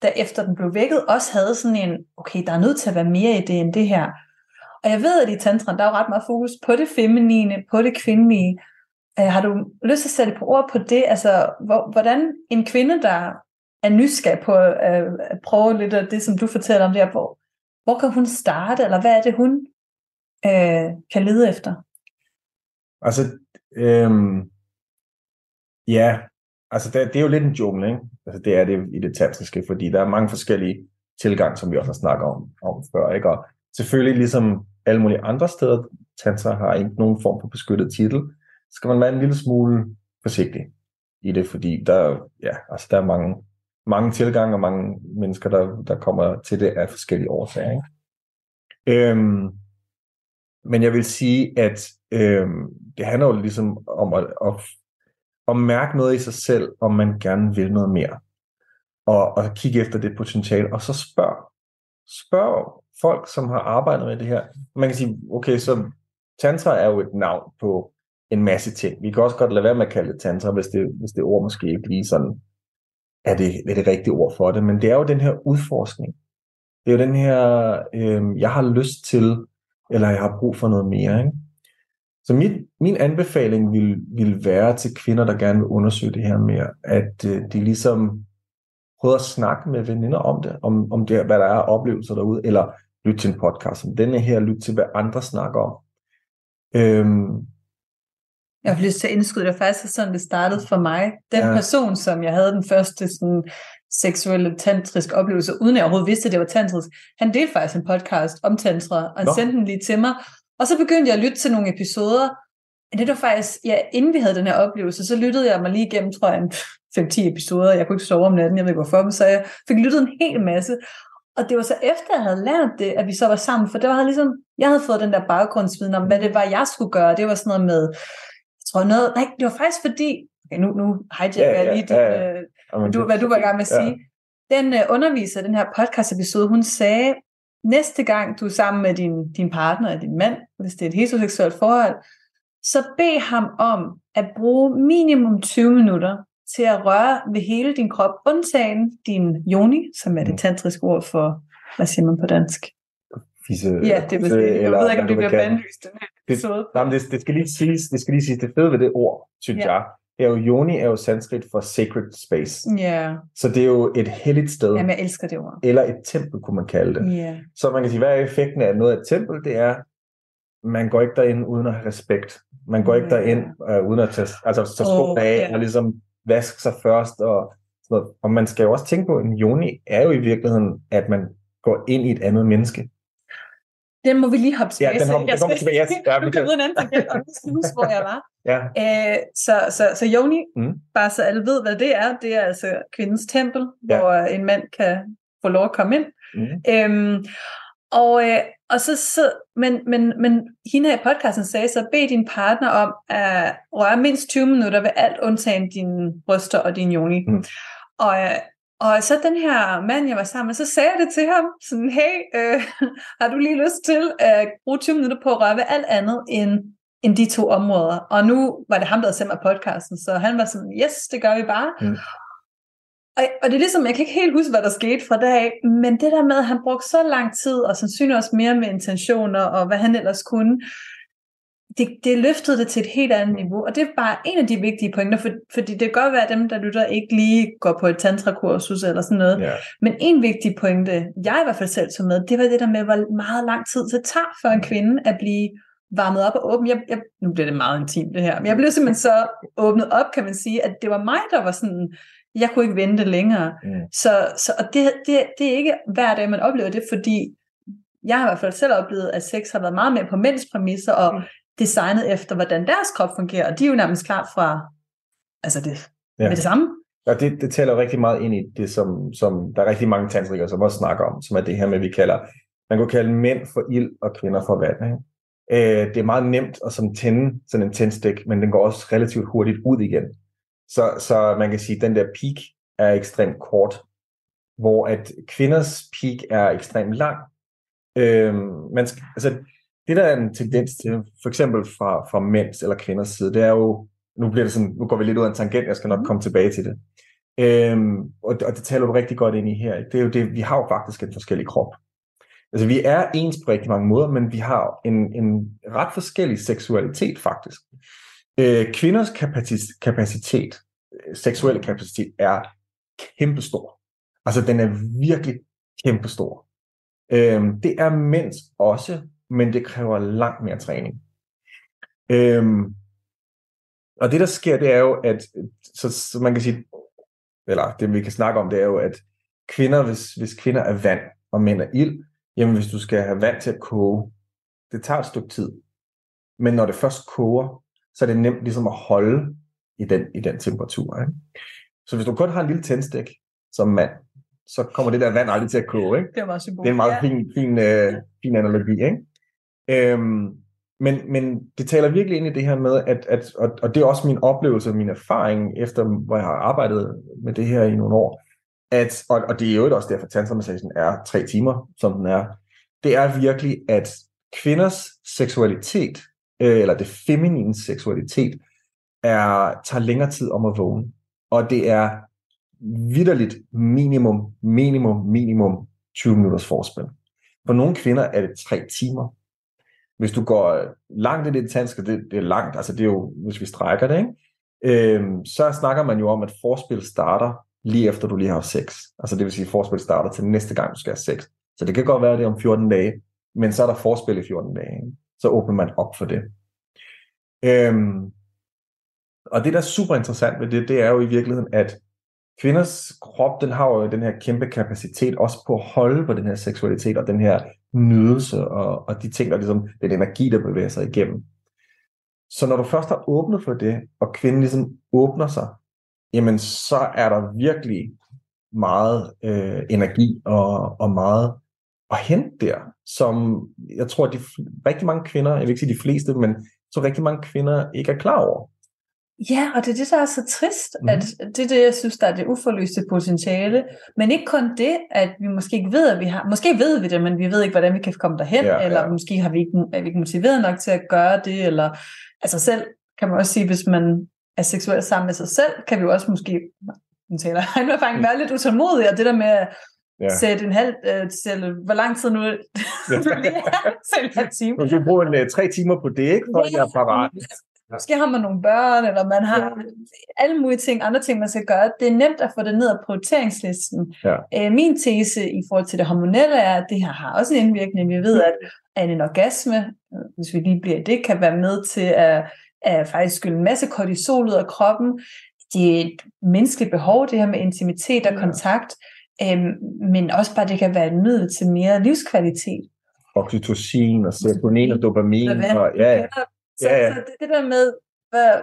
Speaker 6: da efter den blev vækket, også havde sådan en, okay, der er nødt til at være mere i det end det her. Og jeg ved, at i tantran, der er jo ret meget fokus på det feminine, på det kvindelige. Øh, har du lyst til at sætte på ord på det? Altså, hvor, hvordan en kvinde, der er nysgerrig på øh, at prøve lidt af det, som du fortæller om der, hvor, hvor kan hun starte, eller hvad er det, hun øh, kan lede efter?
Speaker 1: Altså, øhm, ja, altså det, det er jo lidt en jungle, ikke? Altså det er det i det tantriske, fordi der er mange forskellige tilgang, som vi også har snakket om, om før, ikke? Og selvfølgelig ligesom alle mulige andre steder, tanser har ikke nogen form for beskyttet titel, så skal man være en lille smule forsigtig i det, fordi der, ja, altså der er mange, mange tilgange og mange mennesker, der, der kommer til det af forskellige årsager. Ikke? Øhm, men jeg vil sige, at øhm, det handler jo ligesom om at, at, at mærke noget i sig selv, om man gerne vil noget mere. Og, og kigge efter det potentiale, og så spørg. Spørg folk, som har arbejdet med det her. Man kan sige, okay, så tantra er jo et navn på en masse ting. Vi kan også godt lade være med at kalde det tantra, hvis det, hvis det ord måske ikke lige sådan er det, er det rigtige ord for det. Men det er jo den her udforskning. Det er jo den her, øh, jeg har lyst til, eller jeg har brug for noget mere. Ikke? Så mit, min anbefaling vil, vil være til kvinder, der gerne vil undersøge det her mere, at øh, de ligesom prøver at snakke med veninder om det, om, om det, hvad der er af oplevelser derude, eller lytte til en podcast som denne her, lytte til, hvad andre snakker om. Øhm,
Speaker 6: Jeg har lyst til at indskyde, det faktisk sådan, det startede for mig. Den
Speaker 1: Ja.
Speaker 6: person, som jeg havde den første sådan, seksuelle tantrisk oplevelse, uden at jeg overhovedet vidste, at det var tantrisk, han delte faktisk en podcast om tantra, og han
Speaker 1: Nå.
Speaker 6: sendte den lige til mig. Og så begyndte jeg at lytte til nogle episoder. Det var faktisk, ja, inden vi havde den her oplevelse, så lyttede jeg mig lige igennem, tror jeg, en 5-10 episoder. Jeg kunne ikke sove om natten, jeg ved ikke hvorfor, men så jeg fik lyttet en hel masse. Og det var så efter, jeg havde lært det, at vi så var sammen, for det var ligesom, jeg havde fået den der baggrundsviden om, hvad det var, jeg skulle gøre. Det var sådan noget med, jeg tror noget, nej, det var faktisk fordi, okay, nu, nu hijacker
Speaker 1: Ja,
Speaker 6: jeg
Speaker 1: ja,
Speaker 6: lige din,
Speaker 1: ja, ja.
Speaker 6: øh, du, hvad du var i gang med at
Speaker 1: ja.
Speaker 6: sige. Den øh, underviser, den her podcast episode, hun sagde, næste gang du er sammen med din, din partner eller din mand, hvis det er et heteroseksuelt forhold, så bed ham om at bruge minimum 20 minutter til at røre ved hele din krop, undtagen din yoni, som er det
Speaker 1: Mm.
Speaker 6: tantriske ord for, hvad siger man på dansk?
Speaker 1: Fisse,
Speaker 6: Ja, det sige, jeg ved ikke, om det bliver
Speaker 1: det.
Speaker 6: bandlyst, den her episode.
Speaker 1: Nej, men det, det, skal lige siges, det skal lige siges, det fede ved det ord, synes
Speaker 6: Ja.
Speaker 1: jeg, det er jo, yoni er jo sanskrit for sacred space.
Speaker 6: Ja,
Speaker 1: Så det er jo et helligt sted,
Speaker 6: jamen jeg elsker det ord.
Speaker 1: eller et tempel, kunne man kalde det.
Speaker 6: Ja,
Speaker 1: Så man kan sige, hvad er effekten af noget af et tempel? Det er, man går ikke derind uden at have respekt. Man går ikke
Speaker 6: Ja.
Speaker 1: derind uh, uden at tage, altså, tage
Speaker 6: Åh,
Speaker 1: skoene af
Speaker 6: ja.
Speaker 1: og ligesom vaske sig først. Og, sådan noget. og man skal jo også tænke på, at en yoni er jo i virkeligheden, at man går ind i et andet menneske.
Speaker 6: den må vi lige hoppe tilbage
Speaker 1: Ja, den hopper-
Speaker 6: Jeg skal-
Speaker 1: tilbage. Ja, [laughs] vi
Speaker 6: Nu
Speaker 1: kan-
Speaker 6: kan vi en anden tangent, og nu huske, hvor jeg var.
Speaker 1: Ja,
Speaker 6: Øh, så, så, så Joni,
Speaker 1: Mm.
Speaker 6: bare så alle ved, hvad det er, det er altså kvindens tempel,
Speaker 1: Ja.
Speaker 6: ja. hvor en mand kan få lov at komme ind.
Speaker 1: mm.
Speaker 6: Øhm, og, øh, og så, så men, men, men hende her i podcasten sagde så, bed din partner om at røre mindst 20 minutter ved alt, undtagen dine bryster og din joni.
Speaker 1: Mm.
Speaker 6: Og, øh, Og så den her mand, jeg var sammen med, så sagde jeg det til ham, sådan, hey, øh, har du lige lyst til at bruge 20 minutter på at røre ved alt andet end, end de to områder? Og nu var det ham, der sendte mig podcasten, så han var sådan, yes, det gør vi bare. Mm. Og, og det er ligesom, jeg kan ikke helt huske, hvad der skete fra dag, men det der med, at han brugte så lang tid, og sandsynligvis også mere med intentioner, og hvad han ellers kunne, det, det løftede det til et helt andet niveau, og det er bare en af de vigtige pointer, for, fordi det kan godt være, at dem, der lytter, ikke lige går på et tantrakursus eller sådan noget,
Speaker 1: Ja.
Speaker 6: men en vigtig pointe, jeg i hvert fald selv tog med, det var det der med, hvor meget lang tid det tager for en kvinde at blive varmet op og åben. Jeg, jeg, nu bliver det meget intimt det her, men jeg blev simpelthen så åbnet op, kan man sige, at det var mig, der var sådan, jeg kunne ikke vente længere.
Speaker 1: Mm.
Speaker 6: Så, så og det, det, det er ikke hver dag, man oplever det, fordi jeg har i hvert fald selv oplevet, at sex har været meget mere på mænds præmisser, og
Speaker 1: Mm.
Speaker 6: designet efter, hvordan deres krop fungerer, og de er jo nærmest klar fra altså det,
Speaker 1: Ja.
Speaker 6: ja. med det samme.
Speaker 1: Og det, det taler rigtig meget ind i det, som, som der er rigtig mange tantrikere, som også snakker om, som er det her med, vi kalder, man kunne kalde mænd for ild og kvinder for vand. Ikke? Øh, det er meget nemt at som tænde sådan en tændstik, men den går også relativt hurtigt ud igen. Så, så man kan sige, at den der peak er ekstremt kort, hvor at kvinders peak er ekstremt lang. Øh, man skal, altså, det der er en tendens til, for eksempel fra, fra mænds eller kvinders side, det er jo, nu bliver det sådan, nu går vi lidt ud af en tangent, jeg skal nok komme tilbage til det. Øhm, og, og det taler du rigtig godt ind i her. ikke? Det er jo det, vi har jo faktisk en forskellig krop. Altså vi er ens på rigtig mange måder, men vi har en, en ret forskellig seksualitet faktisk. Øh, kvinders kapacitet, kapacitet, øh, seksuelle kapacitet er kæmpestor. Altså den er virkelig kæmpestor. Øh, det er mænds også, men det kræver langt mere træning. Øh, og det der sker, det er jo, at så, så man kan sige, eller det vi kan snakke om, det er jo, at kvinder, hvis, hvis kvinder er vand, og mænd er ild, jamen hvis du skal have vand til at koge, det tager et stykke tid. Men når det først koger, så er det nemt ligesom at holde i den, i den temperatur. Ikke? Så hvis du kun har en lille tændstik som mand, så kommer det der vand aldrig til at koge. Ikke?
Speaker 6: Det er meget symbol.
Speaker 1: Det er en meget
Speaker 6: Ja.
Speaker 1: fin, fin, øh, fin analogi, ikke? Øhm, men, men det taler virkelig ind i det her med, at, at og, og det er også min oplevelse og min erfaring, efter hvor jeg har arbejdet med det her i nogle år, at, og, og det er jo også derfor, tantramassagen er tre timer, som den er, det er virkelig, at kvinders seksualitet, øh, eller det feminine seksualitet, er, tager længere tid om at vågne. Og det er vidderligt minimum, minimum, minimum 20 minutters forspil. For nogle kvinder er det tre timer. Hvis du går langt i det tanske, det, det er langt, altså det er jo, hvis vi strækker det, ikke? Øhm, så snakker man jo om, at forspil starter lige efter du lige har haft sex. Altså det vil sige, at forspil starter til næste gang, du skal have sex. Så det kan godt være, at det er om 14 dage, men så er der forspil i 14 dage. Ikke? Så åbner man op for det. Øhm, og det, der er super interessant ved det, det er jo i virkeligheden, at kvinders krop, den har jo den her kæmpe kapacitet også på at holde på den her seksualitet og den her nydelse og, og de ting, der ligesom, den energi, der bevæger sig igennem. Så når du først har åbnet for det, og kvinden ligesom åbner sig, jamen så er der virkelig meget øh, energi og, og meget at hente der, som jeg tror, at de, rigtig mange kvinder, jeg vil ikke sige de fleste, men så rigtig mange kvinder ikke er klar over.
Speaker 6: Ja, og det er det, der er så trist, mm. at det er det, jeg synes, der er det uforløste potentiale. Men ikke kun det, at vi måske ikke ved, at vi har... Måske ved vi det, men vi ved ikke, hvordan vi kan komme derhen,
Speaker 1: Ja,
Speaker 6: eller
Speaker 1: ja.
Speaker 6: måske har vi ikke, er vi ikke motiveret nok til at gøre det, eller... Altså selv kan man også sige, hvis man er seksuelt sammen med sig selv, kan vi jo også måske... Nu taler jeg [laughs] egen erfaring, være lidt utålmodig, og det der med at
Speaker 1: Ja.
Speaker 6: ja. sætte en halv... Øh, sætte, hvor lang tid nu... [laughs]
Speaker 1: Ja. [laughs]
Speaker 6: En halv time.
Speaker 1: Du skal bruge en, uh, tre timer på det, ikke? For at jeg er parat.
Speaker 6: Måske har man nogle børn, eller man har alle mulige ting, andre ting, man skal gøre. Det er nemt at få det ned af prioriteringslisten.
Speaker 1: Ja.
Speaker 6: Øh, min tese i forhold til det hormonelle er, at det her har også en indvirkning. Vi ved, at, at en orgasme, øh, hvis vi lige bliver det, kan være med til at, at faktisk skylle en masse kortisol ud af kroppen. Det er et menneskeligt behov, det her med intimitet og
Speaker 1: Ja.
Speaker 6: kontakt. Øhm, men også bare, det kan være et middel til mere livskvalitet.
Speaker 1: Oxytocin og serotonin og dopamin. Og, ja, ja.
Speaker 6: Så,
Speaker 1: Ja, ja.
Speaker 6: så det, det der med,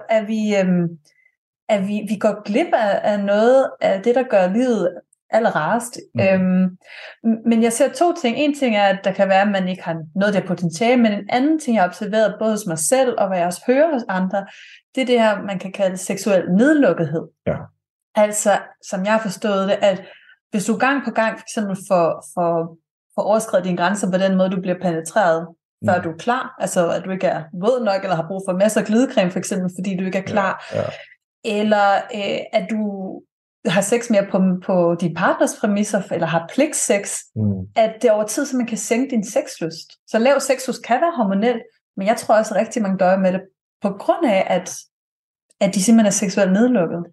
Speaker 6: at vi, øhm, at vi, vi går glip af, af noget af det, der gør livet allerrarest.
Speaker 1: Mhm.
Speaker 6: Mm. Øhm, men jeg ser to ting. En ting er, at der kan være, at man ikke har noget af det potentiale, men en anden ting, jeg har observeret både hos mig selv, og hvad jeg også hører hos andre, det er det her, man kan kalde seksuel nedlukkethed.
Speaker 1: Ja.
Speaker 6: Altså, som jeg har forstået det, at hvis du gang på gang for eksempel får, får, får overskrevet dine grænser på den måde, du bliver penetreret, før du er klar, altså at du ikke er våd nok, eller har brug for masser af glidecreme for eksempel, fordi du ikke er klar,
Speaker 1: Ja, ja.
Speaker 6: eller øh, at du har sex mere på, på din partners præmisser, eller har pligtsex,
Speaker 1: Mm.
Speaker 6: at det over tid simpelthen kan sænke din sexlyst. Så lav sexlyst kan være hormonelt, men jeg tror også at rigtig mange dør med det, på grund af, at, at de simpelthen er seksuelt nedlukket.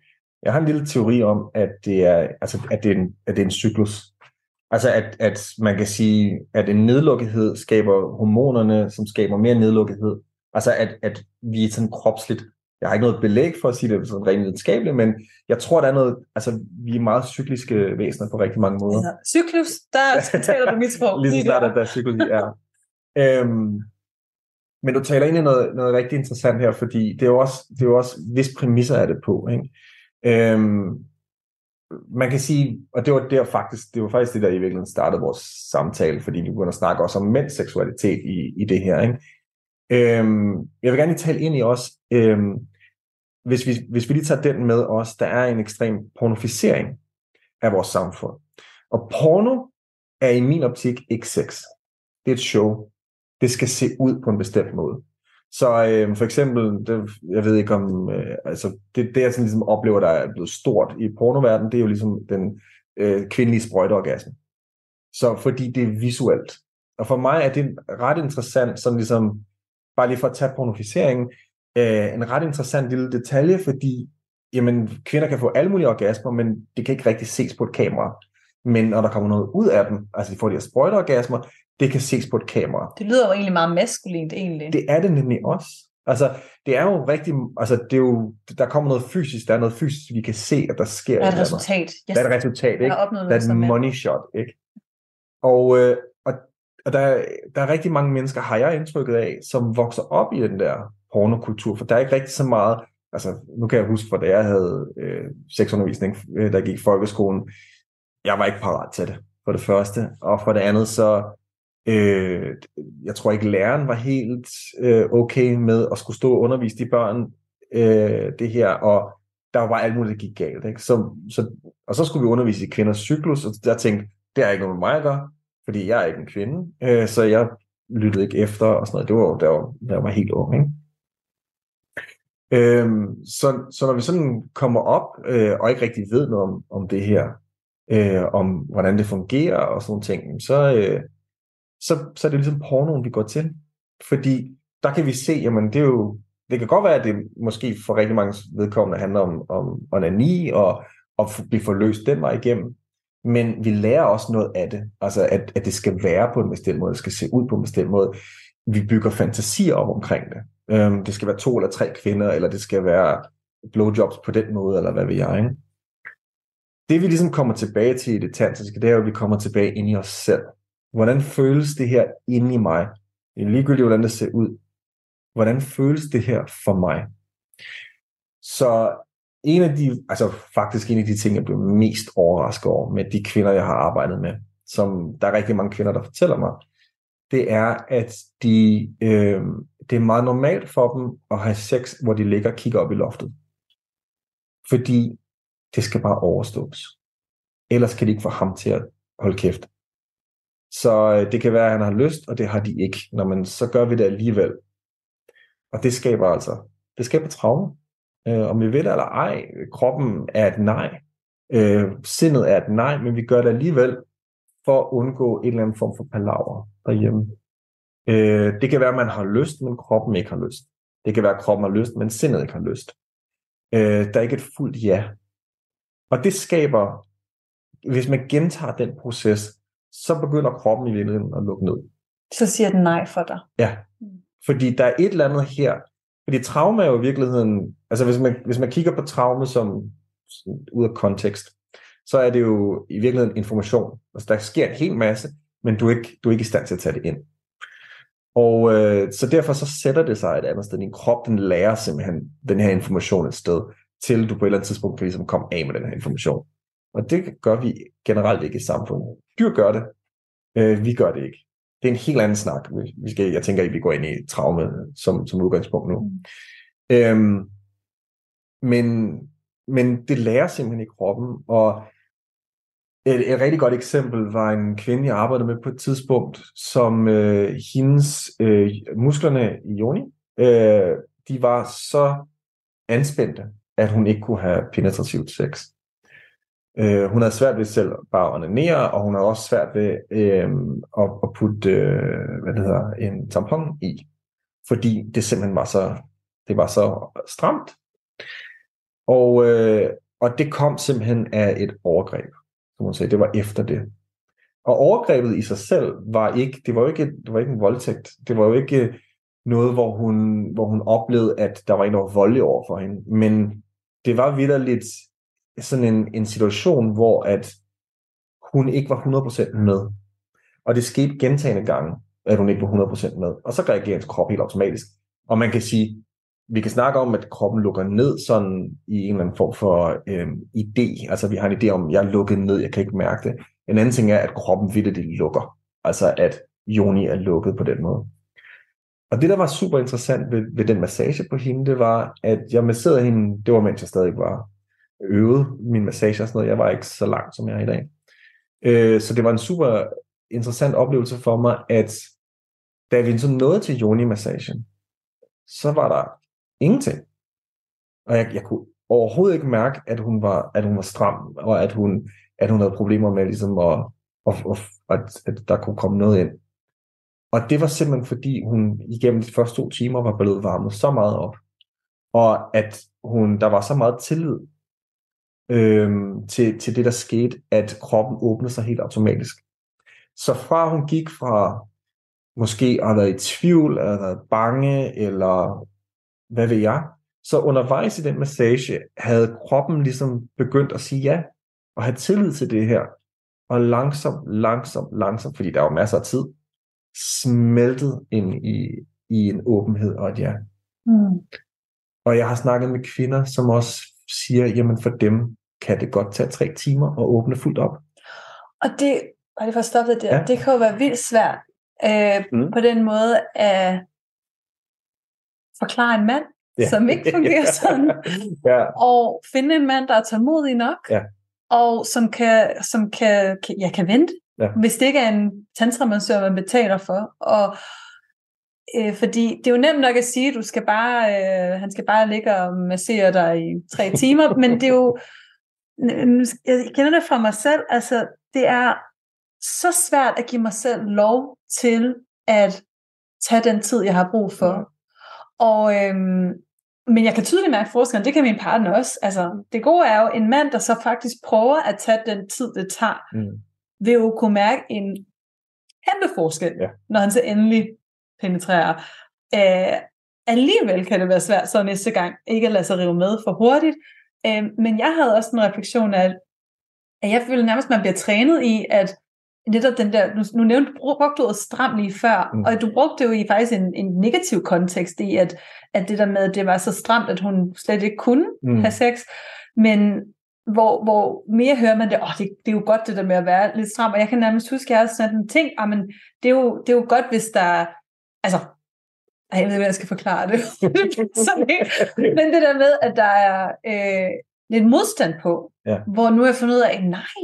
Speaker 1: Jeg har en lille teori om, at det er, altså, at det er, en, at det er en cyklus. Altså at, at man kan sige, at en nedlukkethed skaber hormonerne, som skaber mere nedlukkethed. Altså at, at vi er sådan kropsligt. Jeg har ikke noget belæg for at sige det sådan rent videnskabeligt, men jeg tror, der er noget, altså vi er meget cykliske væsener på rigtig mange måder.
Speaker 6: Altså, cyklus, der taler du mit sprog. [laughs]
Speaker 1: Lige så snart, at der er cyklus i er. Øhm, men du taler ind i noget, noget rigtig interessant her, fordi det er jo også, det er jo også hvis præmisser er det på. Ikke? Øhm, man kan sige, og det var der faktisk, det var faktisk det, der i virkeligheden startede vores samtale, fordi vi begyndte at snakke også om mænds seksualitet i, i det her. Ikke? Øhm, jeg vil gerne lige tale ind i også, øhm, hvis, vi, hvis vi lige tager den med os, der er en ekstrem pornoficering af vores samfund. Og porno er i min optik ikke sex. Det er et show. Det skal se ud på en bestemt måde. Så øh, for eksempel, det, jeg ved ikke om, øh, altså det, det jeg sådan ligesom oplever, der er blevet stort i pornoverdenen, det er jo ligesom den øh, kvindelige sprøjteorgasme. Så fordi det er visuelt. Og for mig er det ret interessant, sådan ligesom, bare lige for at tage pornoficeringen, øh, en ret interessant lille detalje, fordi jamen, kvinder kan få alle mulige orgasmer, men det kan ikke rigtig ses på et kamera. Men når der kommer noget ud af dem, altså de får de her sprøjteorgasmer, det kan ses på et kamera.
Speaker 6: Det lyder jo egentlig meget maskulint, egentlig.
Speaker 1: Det er det nemlig også. Altså, det er jo rigtig, altså det er jo, der kommer noget fysisk, der er noget fysisk, vi kan se, at der sker.
Speaker 6: der er
Speaker 1: et
Speaker 6: resultat. Yes.
Speaker 1: Der er et resultat, ikke? Der er et money shot, ikke? Og, øh, og, og der, der er rigtig mange mennesker, har jeg indtrykket af, som vokser op i den der pornokultur, for der er ikke rigtig så meget, altså nu kan jeg huske, fra da jeg havde øh, sexundervisning, øh, der gik i folkeskolen, jeg var ikke parat til det, for det første, og for det andet så, øh, jeg tror ikke læreren var helt øh, okay med at skulle stå og undervise de børn øh, det her, og der var alt muligt, der gik galt. Ikke? Så, så, og så skulle vi undervise i kvinders cyklus, og jeg tænkte, det er ikke noget med mig at gøre, fordi jeg er ikke en kvinde, øh, så jeg lyttede ikke efter og sådan noget. Det var jo, da jeg var, da jeg var helt ung. Ikke? Øhm, så, så når vi sådan kommer op øh, og ikke rigtig ved noget om, om det her, øh, om hvordan det fungerer og sådan nogle ting, så, øh, så, så er det ligesom pornoen, vi går til. Fordi der kan vi se, jamen det er jo, det kan godt være, at det måske for rigtig mange vedkommende handler om, om onani og, og blive forløst den vej igennem. Men vi lærer også noget af det. Altså at, at det skal være på en bestemt måde, det skal se ud på en bestemt måde. Vi bygger fantasier op omkring det. Øhm, det skal være to eller tre kvinder, eller det skal være blowjobs på den måde, eller hvad ved jeg. Ikke? Det vi ligesom kommer tilbage til i det tantriske, det er jo, at vi kommer tilbage ind i os selv. Hvordan føles det her inde i mig? Ligegyldigt, hvordan det ser ud. Hvordan føles det her for mig? Så en af de, altså faktisk en af de ting, jeg blev mest overrasket over med de kvinder, jeg har arbejdet med, som der er rigtig mange kvinder, der fortæller mig, det er, at de, øh, det er meget normalt for dem at have sex, hvor de ligger og kigger op i loftet. Fordi det skal bare overstås. Ellers kan de ikke få ham til at holde kæft. Så øh, det kan være, at han har lyst, og det har de ikke. Når man, så gør vi det alligevel. Og det skaber altså, det skaber traume. Øh, om vi ved det eller ej, kroppen er et nej. Øh, sindet er et nej, men vi gør det alligevel for at undgå en eller anden form for palaver derhjemme. Øh, det kan være, at man har lyst, men kroppen ikke har lyst. Det kan være, at kroppen har lyst, men sindet ikke har lyst. Øh, der er ikke et fuldt ja. Og det skaber, hvis man gentager den proces, så begynder kroppen i virkeligheden at lukke ned.
Speaker 6: Så siger den nej for dig.
Speaker 1: Ja, fordi der er et eller andet her. Fordi traume er jo i virkeligheden, altså hvis man, hvis man kigger på traume som, som ud af kontekst, så er det jo i virkeligheden information. Altså der sker en hel masse, men du er ikke, du er ikke i stand til at tage det ind. Og øh, så derfor så sætter det sig et andet sted. Din krop, den lærer simpelthen den her information et sted, til du på et eller andet tidspunkt kan ligesom komme af med den her information. Og det gør vi generelt ikke i samfundet. Dyr gør det. Øh, vi gør det ikke. Det er en helt anden snak. Vi skal, jeg tænker ikke, vi går ind i traume som, som udgangspunkt nu. Mm. Øhm, men, men det lærer simpelthen i kroppen, og et, et rigtig godt eksempel var en kvinde, jeg arbejdede med på et tidspunkt, som øh, hendes øh, musklerne i joni, øh, de var så anspændte, at hun ikke kunne have penetrativt sex. Øh, hun havde svært ved selv bare at onanere, og hun havde også svært ved øh, at, at putte øh, hvad det hedder, en tampon i, fordi det simpelthen var så, det var så stramt. Og, øh, og det kom simpelthen af et overgreb, som hun sagde. Det var efter det. Og overgrebet i sig selv var ikke, det var jo ikke, det var ikke en voldtægt. Det var jo ikke noget, hvor hun, hvor hun oplevede, at der var en, der var voldelig over for hende. Men det var vidderligt sådan en, en situation, hvor at hun ikke var 100% med. Og det skete gentagende gange, at hun ikke var 100% med. Og så reagerer hendes krop helt automatisk. Og man kan sige, vi kan snakke om, at kroppen lukker ned sådan i en eller anden form for øh, idé. Altså vi har en idé om, at jeg er lukket ned, jeg kan ikke mærke det. En anden ting er, at kroppen vildt det lukker. Altså at Joni er lukket på den måde. Og det, der var super interessant ved, ved den massage på hende, det var, at jeg masserede hende, det var mens jeg stadig var øvet min massage og sådan noget. Jeg var ikke så langt, som jeg er i dag. Øh, så det var en super interessant oplevelse for mig, at da vi så nåede til yoni-massagen, så var der ingenting. Og jeg, jeg kunne overhovedet ikke mærke, at hun var, at hun var stram, og at hun, at hun havde problemer med ligesom at, at, at, at, at der kunne komme noget ind. Og det var simpelthen fordi, hun igennem de første to timer var blevet varmet så meget op, og at hun, der var så meget tillid øhm, til, til det, der skete, at kroppen åbnede sig helt automatisk. Så fra hun gik fra måske at have været i tvivl, eller været bange, eller hvad ved jeg, så undervejs i den massage havde kroppen ligesom begyndt at sige ja, og have tillid til det her, og langsomt, langsomt, langsomt, fordi der var masser af tid, smeltet ind i, i en åbenhed og et ja. Mm. Og jeg har snakket med kvinder, som også siger, jamen for dem kan det godt tage tre timer at åbne fuldt op.
Speaker 6: Og det, og det forstoppet der, ja. det kan jo være vildt svært øh, mm. på den måde at forklare en mand, ja. som ikke fungerer [laughs] sådan, ja. og finde en mand, der er tålmodig nok, ja. og som kan, som kan, kan, ja, kan vente, ja. hvis det ikke er en tantramassør, man betaler for. Og, øh, fordi det er jo nemt nok at sige, at du skal bare, øh, han skal bare ligge og massere dig i tre timer, men det er jo, jeg kender det fra mig selv, altså det er så svært at give mig selv lov til at tage den tid, jeg har brug for. Ja. Og, øhm, men jeg kan tydeligt mærke forskellen, det kan min partner også. Altså, det gode er jo en mand, der så faktisk prøver at tage den tid, det tager, mm. vil jo kunne mærke en kæmpe forskel, ja. når han så endelig penetrerer. Æh, alligevel kan det være svært så næste gang ikke at lade sig rive med for hurtigt. Æh, men jeg havde også en refleksion af, at jeg føler nærmest, at man bliver trænet i, at netop den der, nu, nu nævnte, brugte du ordet stram lige før, mm. og du brugte det jo i faktisk en, en negativ kontekst i, at, at det der med, at det var så stramt, at hun slet ikke kunne mm. have sex, men hvor, hvor mere hører man det, åh, oh, det, det er jo godt det der med at være lidt stram, og jeg kan nærmest huske, at jeg havde sådan en ting, ah, men det er, jo, det er jo godt, hvis der, altså, ej, jeg ved ikke, jeg skal forklare det, [laughs] sådan, men det der med, at der er øh, lidt modstand på, ja. hvor nu jeg fundet ud af, nej,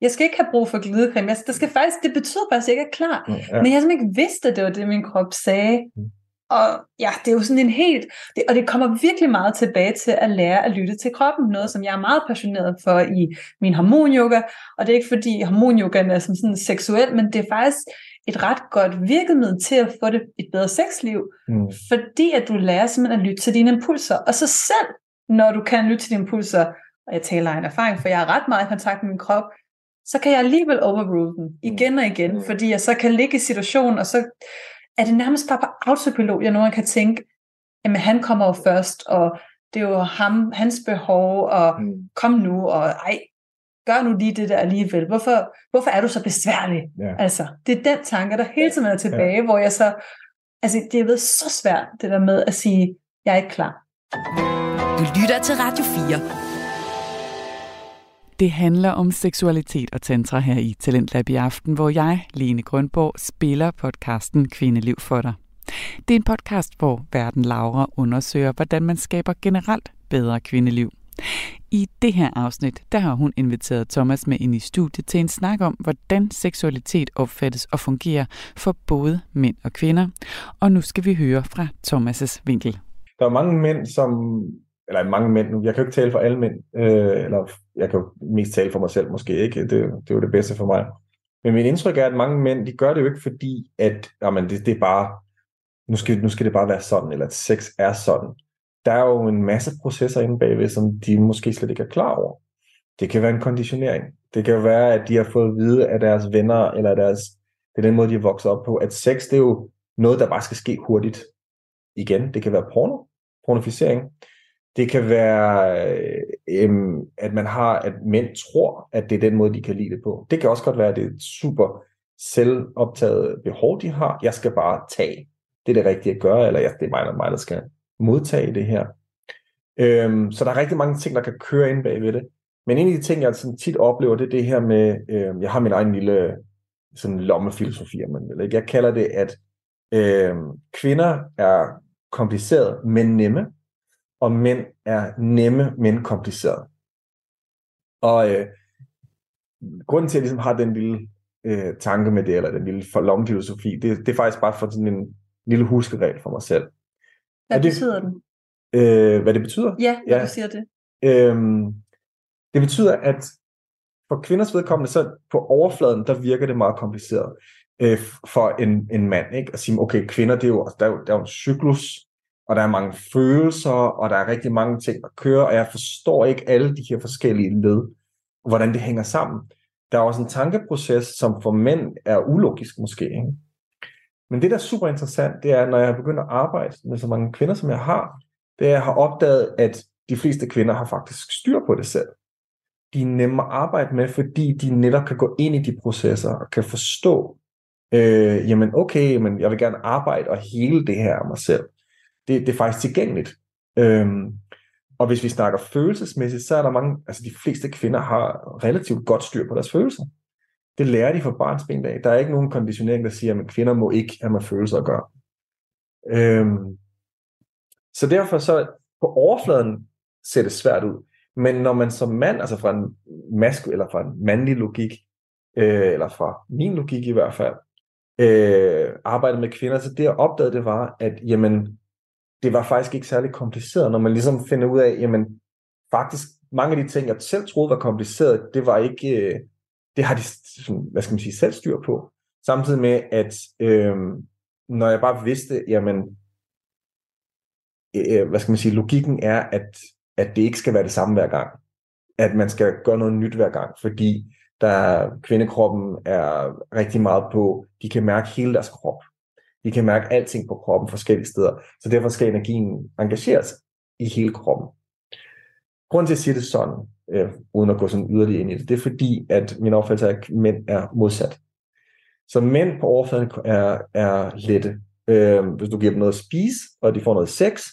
Speaker 6: jeg skal ikke have brug for glidecreme. Jeg, der skal faktisk, det betyder faktisk, at jeg ikke er klar. Mm, ja. Men jeg simpelthen ikke vidst, at det var det, min krop sagde. Mm. Og ja, det er jo sådan en helt, det, og det kommer virkelig meget tilbage til at lære at lytte til kroppen, noget som jeg er meget passioneret for i min hormonyoga, og det er ikke fordi hormonyogaen er som sådan seksuel, men det er faktisk et ret godt virkemiddel til at få det et bedre sexliv, mm. fordi at du lærer simpelthen at lytte til dine impulser, og så selv, når du kan lytte til dine impulser, og jeg taler af en erfaring, for jeg har ret meget i kontakt med min krop, så kan jeg alligevel overrule den igen og igen, mm. fordi jeg så kan ligge i situationen, og så er det nærmest bare på autopilot, jeg nogle kan tænke, jamen han kommer jo først, og det er jo ham, hans behov, og mm. kom nu, og ej, gør nu lige det der alligevel. Hvorfor, hvorfor er du så besværlig? Yeah. Altså, det er den tanke, der hele tiden er tilbage, yeah. hvor jeg så, altså det er ved så svært, det der med at sige, jeg er ikke klar.
Speaker 2: Du lytter til Radio 4.
Speaker 3: Det handler om seksualitet og tantra her i Talentlab i aften, hvor jeg, Lene Grønborg, spiller podcasten Kvindeliv for dig. Det er en podcast, hvor verden Laura undersøger, hvordan man skaber generelt bedre kvindeliv. I det her afsnit, der har hun inviteret Thomas med ind i studiet til en snak om, hvordan seksualitet opfattes og fungerer for både mænd og kvinder. Og nu skal vi høre fra Thomas' vinkel.
Speaker 1: Der er mange mænd, som eller mange mænd nu, jeg kan jo ikke tale for alle mænd, øh, eller jeg kan jo mest tale for mig selv måske ikke, det, det er jo det bedste for mig. Men mit indtryk er, at mange mænd, de gør det jo ikke fordi, at jamen, det, det er bare, nu skal, nu skal det bare være sådan, eller at sex er sådan. Der er jo en masse processer inde bagved, som de måske slet ikke er klar over. Det kan være en konditionering. Det kan være, at de har fået at vide af deres venner, eller deres, det er den måde, de er vokset op på, at sex, det er jo noget, der bare skal ske hurtigt. Igen, det kan være porno, pornoficering. Det kan være, øhm, at man har, at mænd tror, at det er den måde, de kan lide det på. Det kan også godt være, at det er et super selvoptaget behov, de har. Jeg skal bare tage. Det er det rigtige at gøre, eller det er mig, der, mig, der skal modtage det her. Øhm, så der er rigtig mange ting, der kan køre ind bagved det. Men en af de ting, jeg sådan tit oplever, det er det her med, øh, jeg har min egen lille sådan lommefilosofi, man vil. Ikke? Jeg kalder det, at øh, kvinder er komplicerede, men nemme og mænd er nemme, men komplicerede. Og øh, grunden til, at jeg ligesom har den lille øh, tanke med det, eller den lille lommefilosofi, det, det er faktisk bare for sådan en lille huskeregel for mig selv.
Speaker 6: Hvad det, betyder den?
Speaker 1: Øh, hvad det betyder?
Speaker 6: Ja, ja. du siger det.
Speaker 1: Øhm, det betyder, at for kvinders vedkommende, så på overfladen, der virker det meget kompliceret øh, for en, en mand, ikke? At sige, okay, kvinder, det er jo, der er jo, der er jo en cyklus, og der er mange følelser, og der er rigtig mange ting at køre, og jeg forstår ikke alle de her forskellige led, hvordan det hænger sammen. Der er også en tankeproces, som for mænd er ulogisk måske. Ikke? Men det, der er super interessant, det er, når jeg begynder at arbejde med så mange kvinder, som jeg har, det er, at jeg har opdaget, at de fleste kvinder har faktisk styr på det selv. De er nemme at arbejde med, fordi de netop kan gå ind i de processer og kan forstå, øh, jamen okay, men jeg vil gerne arbejde og hele det her af mig selv det, det er faktisk tilgængeligt. Øhm, og hvis vi snakker følelsesmæssigt, så er der mange, altså de fleste kvinder har relativt godt styr på deres følelser. Det lærer de fra barnsben af. Der er ikke nogen konditionering, der siger, at kvinder må ikke have med følelser at gøre. Øhm, så derfor så på overfladen ser det svært ud. Men når man som mand, altså fra en mask eller fra en mandlig logik, øh, eller fra min logik i hvert fald, øh, arbejder med kvinder, så det jeg opdagede, det var, at jamen, det var faktisk ikke særlig kompliceret, når man ligesom finder ud af, jamen faktisk mange af de ting, jeg selv troede var kompliceret, det var ikke, øh, det har de, hvad skal man sige, selv styr på. Samtidig med, at øh, når jeg bare vidste, jamen, øh, øh, hvad skal man sige, logikken er, at, at det ikke skal være det samme hver gang. At man skal gøre noget nyt hver gang, fordi der kvindekroppen er rigtig meget på, de kan mærke hele deres krop. De kan mærke alting på kroppen forskellige steder, så derfor skal energien engageres i hele kroppen grund til at sige det sådan, øh, uden at gå sådan yderligere ind i det, det er fordi, at min opfattelse er, at mænd er modsat. Så mænd på overfladen er, er lette. Øh, hvis du giver dem noget at spise, og de får noget sex,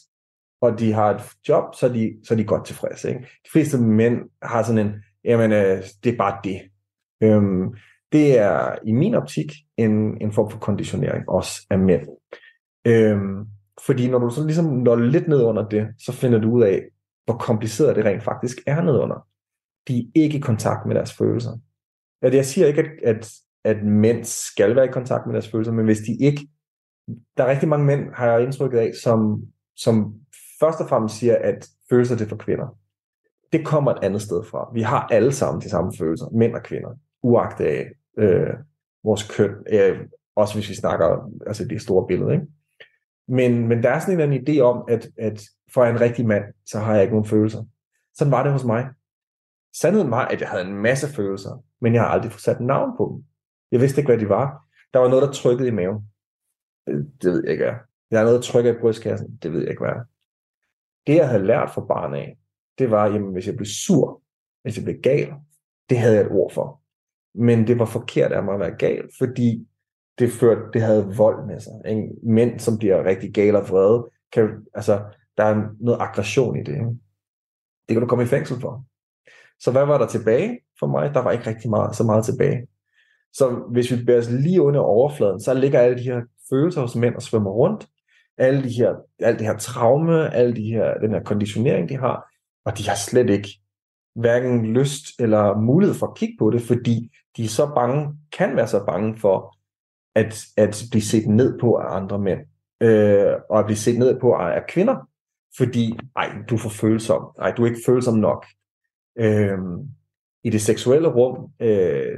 Speaker 1: og de har et job, så er de, så er de godt tilfredse. Ikke? De fleste mænd har sådan en, jamen, øh, det er bare det. Øh, det er i min optik en, en form for konditionering også af mænd. Øhm, fordi når du så ligesom når lidt ned under det, så finder du ud af, hvor kompliceret det rent faktisk er nedunder. De er ikke i kontakt med deres følelser. Jeg siger ikke, at, at, at mænd skal være i kontakt med deres følelser, men hvis de ikke... Der er rigtig mange mænd, har jeg indtrykket af, som, som først og fremmest siger, at følelser det er for kvinder. Det kommer et andet sted fra. Vi har alle sammen de samme følelser, mænd og kvinder uagtet af øh, vores køn, øh, også hvis vi snakker altså det store billede. Ikke? Men, men der er sådan en eller anden idé om, at, at for en rigtig mand, så har jeg ikke nogen følelser. Sådan var det hos mig. Sandheden var, at jeg havde en masse følelser, men jeg har aldrig fået sat navn på dem. Jeg vidste ikke, hvad de var. Der var noget, der trykkede i maven. Det, det ved jeg ikke, hvad Der er noget, der trykker i brystkassen. Det ved jeg ikke, hvad Det, jeg havde lært fra barn af, det var, jamen, hvis jeg blev sur, hvis jeg blev gal, det havde jeg et ord for men det var forkert af mig at være gal, fordi det, førte, det havde vold med sig. Ikke? Mænd, som bliver rigtig gale og vrede, kan, altså, der er noget aggression i det. Ikke? Det kan du komme i fængsel for. Så hvad var der tilbage for mig? Der var ikke rigtig meget, så meget tilbage. Så hvis vi bærer os lige under overfladen, så ligger alle de her følelser hos mænd og svømmer rundt. Alle de her, alt det her traume, alle de her, den her konditionering, de har, Og de har slet ikke hverken lyst eller mulighed for at kigge på det, fordi de er så bange, kan være så bange for at, at blive set ned på af andre mænd, øh, og at blive set ned på af kvinder, fordi, ej, du er for følsom, ej, du er ikke følsom nok. Øh, I det seksuelle rum, øh,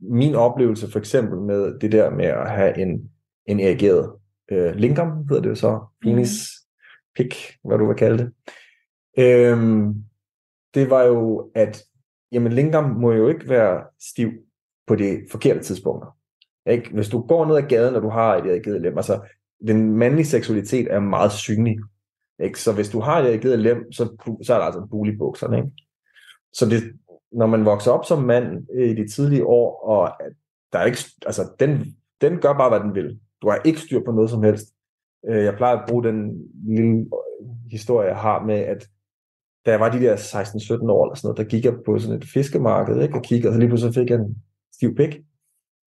Speaker 1: min oplevelse for eksempel med det der med at have en, en erigeret øh, lingam, hedder det jo så, penis, pik, hvad du vil kalde det, øh, det var jo, at jamen, lingam må jo ikke være stiv på de forkerte tidspunkter. Ikke? Hvis du går ned ad gaden, og du har et erigeret lem, altså den mandlige seksualitet er meget synlig. Ikke? Så hvis du har et erigeret lem, så, så er der altså en bul i bukserne. Ikke? Så det, når man vokser op som mand i de tidlige år, og der er ikke, altså, den, den gør bare, hvad den vil. Du har ikke styr på noget som helst. Øh, jeg plejer at bruge den lille øh, historie, jeg har med, at da jeg var de der 16-17 år eller sådan noget, der gik jeg på sådan et fiskemarked, ikke? og kiggede, og så lige pludselig fik jeg en stiv pik.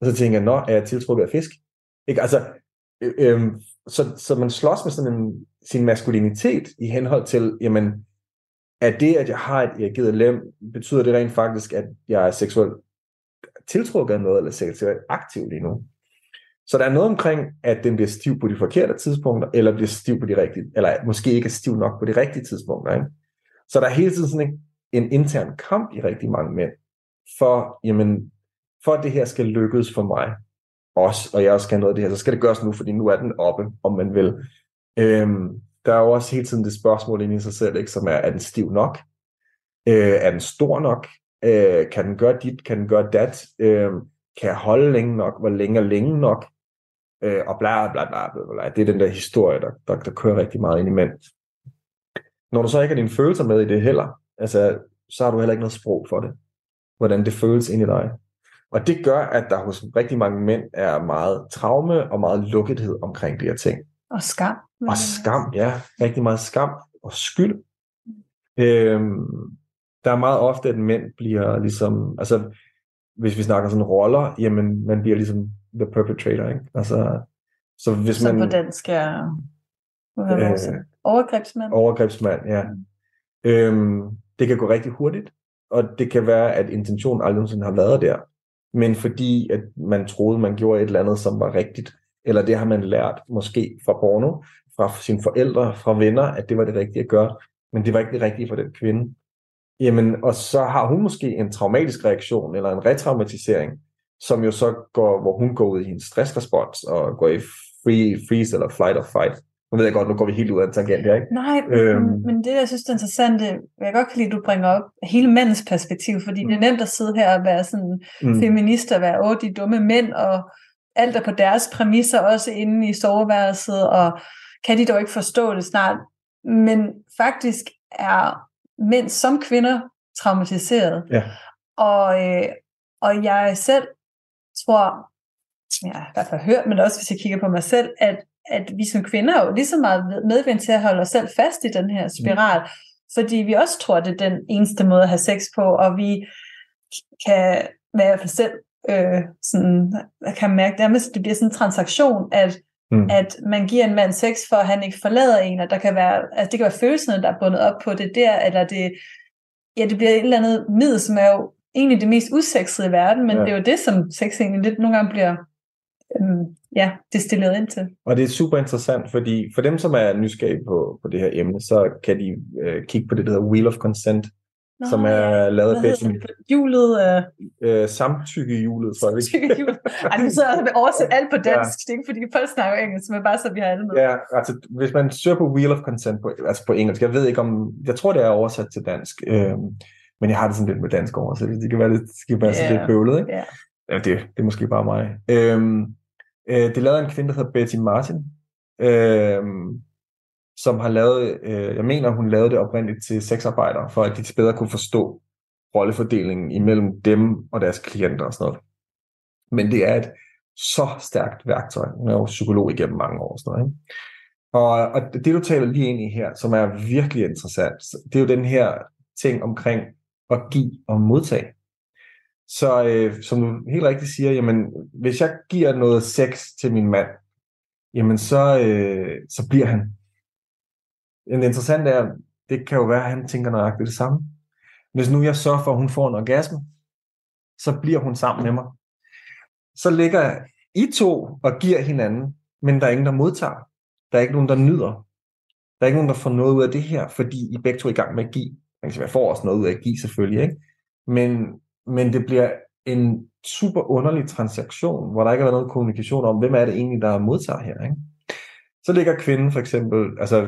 Speaker 1: Og så tænker jeg, nå, er jeg tiltrukket af fisk? Ikke? Altså, øh, øh, så, så man slås med sådan en, sin maskulinitet i henhold til, jamen, er det, at jeg har et erigeret lem, betyder det rent faktisk, at jeg er seksuelt tiltrukket af noget, eller seksuelt aktiv lige nu? Så der er noget omkring, at den bliver stiv på de forkerte tidspunkter, eller bliver stiv på de rigtige, eller måske ikke er stiv nok på de rigtige tidspunkter. Ikke? Så der er hele tiden sådan en, en intern kamp i rigtig mange mænd, for, jamen, for at det her skal lykkes for mig, også, og jeg også skal noget af det her, så skal det gøres nu, fordi nu er den oppe, om man vil. Øhm, der er jo også hele tiden det spørgsmål inde i sig selv, ikke, som er, er den stiv nok? Øh, er den stor nok? Øh, kan den gøre dit? Kan den gøre dat? Øh, kan jeg holde længe nok? Hvor længe er længe nok? Øh, og bla, bla, bla, bla, bla. Det er den der historie, der, der, der kører rigtig meget ind i. Når du så ikke har dine følelser med i det heller, altså, så har du heller ikke noget sprog for det. Hvordan det føles ind i dig. Og det gør, at der hos rigtig mange mænd er meget traume og meget lukkethed omkring de her ting.
Speaker 6: Og skam.
Speaker 1: Og skam, ja. Rigtig meget skam og skyld. Øhm, der er meget ofte, at mænd bliver ligesom, altså hvis vi snakker sådan roller, jamen man bliver ligesom the perpetrator, ikke? Altså,
Speaker 6: så hvis så man... på dansk er... Øh, overgrebsmand.
Speaker 1: Overgrebsmand, ja. Mm. Øhm, det kan gå rigtig hurtigt, og det kan være, at intentionen aldrig nogensinde har været der. Men fordi, at man troede, man gjorde et eller andet, som var rigtigt, eller det har man lært måske fra porno, fra sine forældre, fra venner, at det var det rigtige at gøre, men det var ikke det rigtige for den kvinde. Jamen, og så har hun måske en traumatisk reaktion, eller en retraumatisering, som jo så går, hvor hun går ud i en stressrespons, og går i free, freeze eller flight or fight. Nu ved jeg godt, nu går vi helt ud af en tangent her, ikke?
Speaker 6: Nej, øhm. men, men det, jeg synes er interessant, jeg kan godt lide, at du bringer op hele mandens perspektiv, fordi mm. det er nemt at sidde her og være sådan mm. feminist og være, åh, de dumme mænd, og alt er på deres præmisser, også inde i soveværelset, og kan de dog ikke forstå det snart. Men faktisk er mænd som kvinder traumatiseret.
Speaker 1: Ja.
Speaker 6: Og, øh, og jeg selv tror, jeg har i hvert fald hørt, men også hvis jeg kigger på mig selv, at, at vi som kvinder er jo lige så meget medvind til at holde os selv fast i den her spiral, mm. fordi vi også tror, det er den eneste måde at have sex på, og vi kan være for selv øh, sådan, jeg kan mærke, at det bliver sådan en transaktion, at, mm. at man giver en mand sex, for at han ikke forlader en, og der kan være, altså det kan være følelserne, der er bundet op på det der, eller det, ja, det bliver et eller andet middel, som er jo egentlig det mest usexede i verden, men ja. det er jo det, som sex egentlig lidt nogle gange bliver øhm, ja, destilleret ind til.
Speaker 1: Og det er super interessant, fordi for dem, som er nysgerrige på, på det her emne, så kan de øh, kigge på det, der hedder Wheel of Consent, Nå, som er lavet af Benjamin.
Speaker 6: Hjulet af...
Speaker 1: Øh, samtykkehjulet, tror jeg.
Speaker 6: Samtykkehjulet. Ej, nu sidder oversæt alt på dansk. Ja. Det er ikke, fordi folk snakker engelsk, men bare så vi har alle med.
Speaker 1: Ja, altså hvis man søger på Wheel of Consent, på, altså på engelsk, jeg ved ikke om... Jeg tror, det er oversat til dansk. Øh, men jeg har det sådan lidt med dansk oversættelse. Det kan være lidt, det kan være yeah. lidt bøvlet, ikke?
Speaker 6: Yeah.
Speaker 1: Ja, det, det er måske bare mig. Øhm, øh, det lavede en kvinde, der hedder Betty Martin, øh, som har lavet, øh, jeg mener, hun lavede det oprindeligt til sexarbejdere, for at de bedre kunne forstå rollefordelingen imellem dem og deres klienter og sådan noget. Men det er et så stærkt værktøj. Hun er jo psykolog igennem mange år. Sådan noget, ikke? Og, og det, du taler lige ind i her, som er virkelig interessant, det er jo den her ting omkring at give og modtage. Så øh, som du helt rigtigt siger, jamen, hvis jeg giver noget sex til min mand, jamen så, øh, så bliver han. Det interessante er, det kan jo være, at han tænker nøjagtigt det samme. Hvis nu jeg sørger for, at hun får en orgasme, så bliver hun sammen med mig. Så ligger I to og giver hinanden, men der er ingen, der modtager. Der er ikke nogen, der nyder. Der er ikke nogen, der får noget ud af det her, fordi I begge to er i gang med at give. Man kan sige, jeg får også noget ud af at give selvfølgelig, ikke? Men, men det bliver en super underlig transaktion, hvor der ikke har været noget kommunikation om, hvem er det egentlig, der modtager her, ikke? Så ligger kvinden for eksempel, altså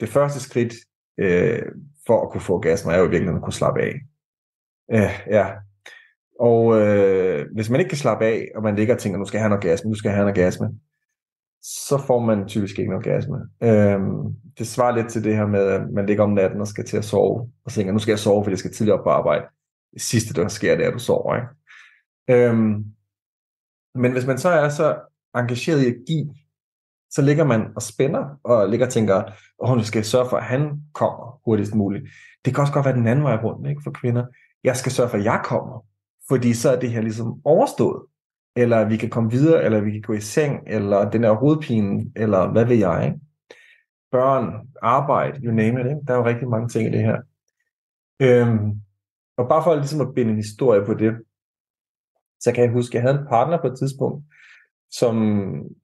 Speaker 1: det første skridt øh, for at kunne få orgasme, er jo virkelig at kunne slappe af. Øh, ja. Og øh, hvis man ikke kan slappe af, og man ligger og tænker, nu skal jeg have en orgasme, nu skal jeg have en orgasme, så får man typisk ikke en orgasme. Øhm, det svarer lidt til det her med, at man ligger om natten og skal til at sove, og tænker, nu skal jeg sove, fordi jeg skal tidligere op på arbejde. Det sidste, der sker, det er, at du sover. Ikke? Øhm, men hvis man så er så engageret i at give, så ligger man og spænder, og ligger og tænker, åh, nu skal jeg sørge for, at han kommer hurtigst muligt. Det kan også godt være den anden vej rundt ikke, for kvinder. Jeg skal sørge for, at jeg kommer, fordi så er det her ligesom overstået eller vi kan komme videre, eller vi kan gå i seng, eller den her hovedpine, eller hvad ved jeg, ikke? Børn, arbejde, you name it, ikke? Der er jo rigtig mange ting i det her. Øhm, og bare for ligesom at binde en historie på det, så kan jeg huske, at jeg havde en partner på et tidspunkt, som,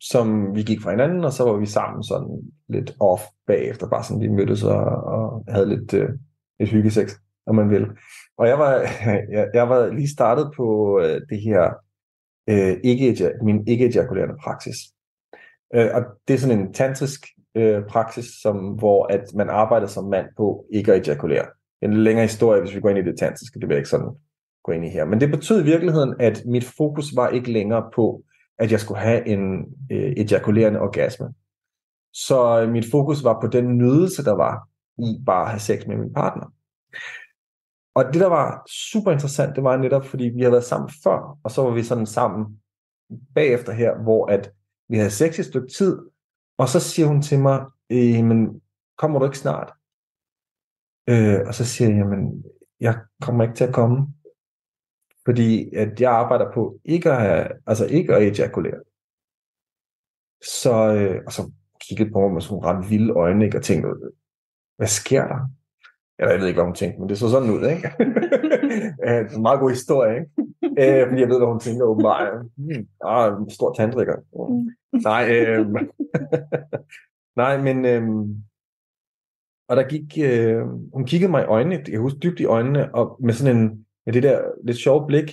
Speaker 1: som vi gik fra hinanden, og så var vi sammen sådan lidt off bagefter, bare sådan vi mødtes og, og havde lidt, øh, lidt hyggesex, om man vil. Og jeg var, [laughs] jeg, jeg var lige startet på øh, det her øh, ikke, min ikke-ejakulerende praksis. Øh, og det er sådan en tantrisk øh, praksis, som, hvor at man arbejder som mand på ikke at ejakulere. En længere historie, hvis vi går ind i det skal det være ikke sådan gå ind i her. Men det betød i virkeligheden, at mit fokus var ikke længere på, at jeg skulle have en øh, ejakulerende orgasme. Så øh, mit fokus var på den nydelse, der var i bare at have sex med min partner. Og det, der var super interessant, det var netop, fordi vi havde været sammen før, og så var vi sådan sammen bagefter her, hvor at vi havde sex i et stykke tid, og så siger hun til mig, øh, men kommer du ikke snart? Øh, og så siger jeg, jamen, jeg kommer ikke til at komme, fordi at jeg arbejder på ikke at, have, altså ikke at ejakulere. Så, øh, og så kiggede på mig med sådan ret vilde øjne, ikke, og tænkte, hvad sker der? Eller jeg ved ikke, hvad hun tænkte, men det så sådan ud, ikke? [laughs] det er en meget god historie, ikke? Øh, fordi jeg ved, hvad hun tænker åbenbart. Hmm, ah, en stor tandrikker. Nej, øh, [laughs] [laughs] nej, men... Øh, og der gik... Øh, hun kiggede mig i øjnene, jeg husker dybt i øjnene, og med sådan en... Med det der lidt sjove blik.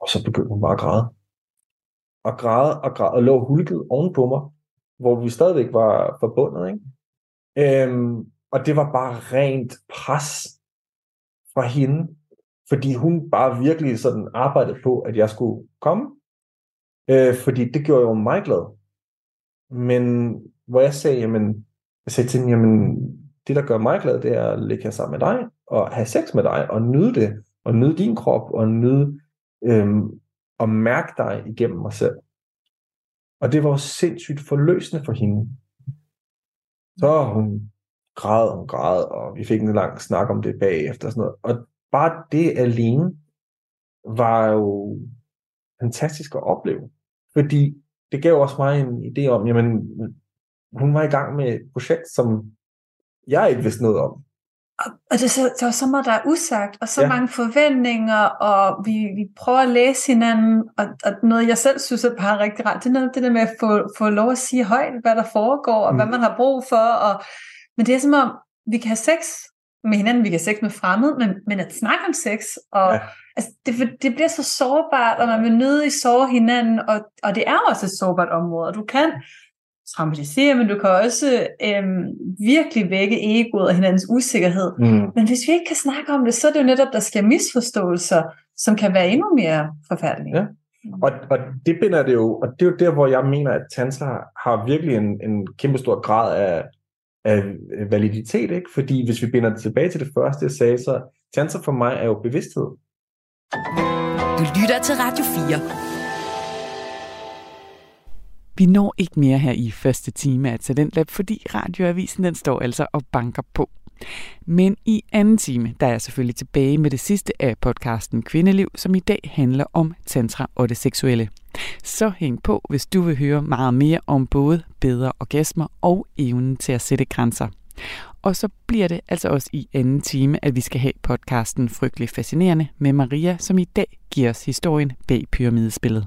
Speaker 1: Og så begyndte hun bare at græde. Og græde og græde, og lå hulket ovenpå mig, hvor vi stadigvæk var forbundet, ikke? Øhm, og det var bare rent pres fra hende, fordi hun bare virkelig sådan arbejdede på, at jeg skulle komme. Øh, fordi det gjorde jo mig glad. Men hvor jeg sagde, jamen, jeg sagde til hende, jamen, det der gør mig glad, det er at ligge her sammen med dig, og have sex med dig, og nyde det, og nyde din krop, og nyde, øhm, og mærke dig igennem mig selv. Og det var jo sindssygt forløsende for hende. Så hun græd hun græd, og vi fik en lang snak om det bagefter. Og, sådan noget. og bare det alene var jo fantastisk at opleve. Fordi det gav også mig en idé om, jamen, hun var i gang med et projekt, som jeg ikke vidste noget om.
Speaker 6: Og det, der var så meget, der er usagt, og så ja. mange forventninger, og vi, vi prøver at læse hinanden, og, og noget, jeg selv synes er bare rigtig rart, det er noget det der med at få, få lov at sige højt, hvad der foregår, og mm. hvad man har brug for, og men det er som om, vi kan have sex med hinanden, vi kan have sex med fremmede, men, men at snakke om sex, og ja. altså, det, det bliver så sårbart, og man vil nøde i sove hinanden, og, og det er også et sårbart område, og du kan traumatisere, men du kan også øhm, virkelig vække egoet og hinandens usikkerhed. Mm. Men hvis vi ikke kan snakke om det, så er det jo netop, der sker misforståelser, som kan være endnu mere forfærdelige. Ja.
Speaker 1: Og, og det binder det jo, og det er jo der, hvor jeg mener, at tantra har virkelig en, en kæmpe stor grad af af validitet, ikke? Fordi hvis vi binder det tilbage til det første, jeg sagde, så chancer for mig er jo bevidsthed.
Speaker 2: Du lytter til Radio 4.
Speaker 3: Vi når ikke mere her i første time af Talentlab, fordi radioavisen den står altså og banker på. Men i anden time, der er jeg selvfølgelig tilbage med det sidste af podcasten Kvindeliv, som i dag handler om tantra og det seksuelle. Så hæng på, hvis du vil høre meget mere om både bedre orgasmer og evnen til at sætte grænser. Og så bliver det altså også i anden time, at vi skal have podcasten Frygtelig Fascinerende med Maria, som i dag giver os historien bag pyramidespillet.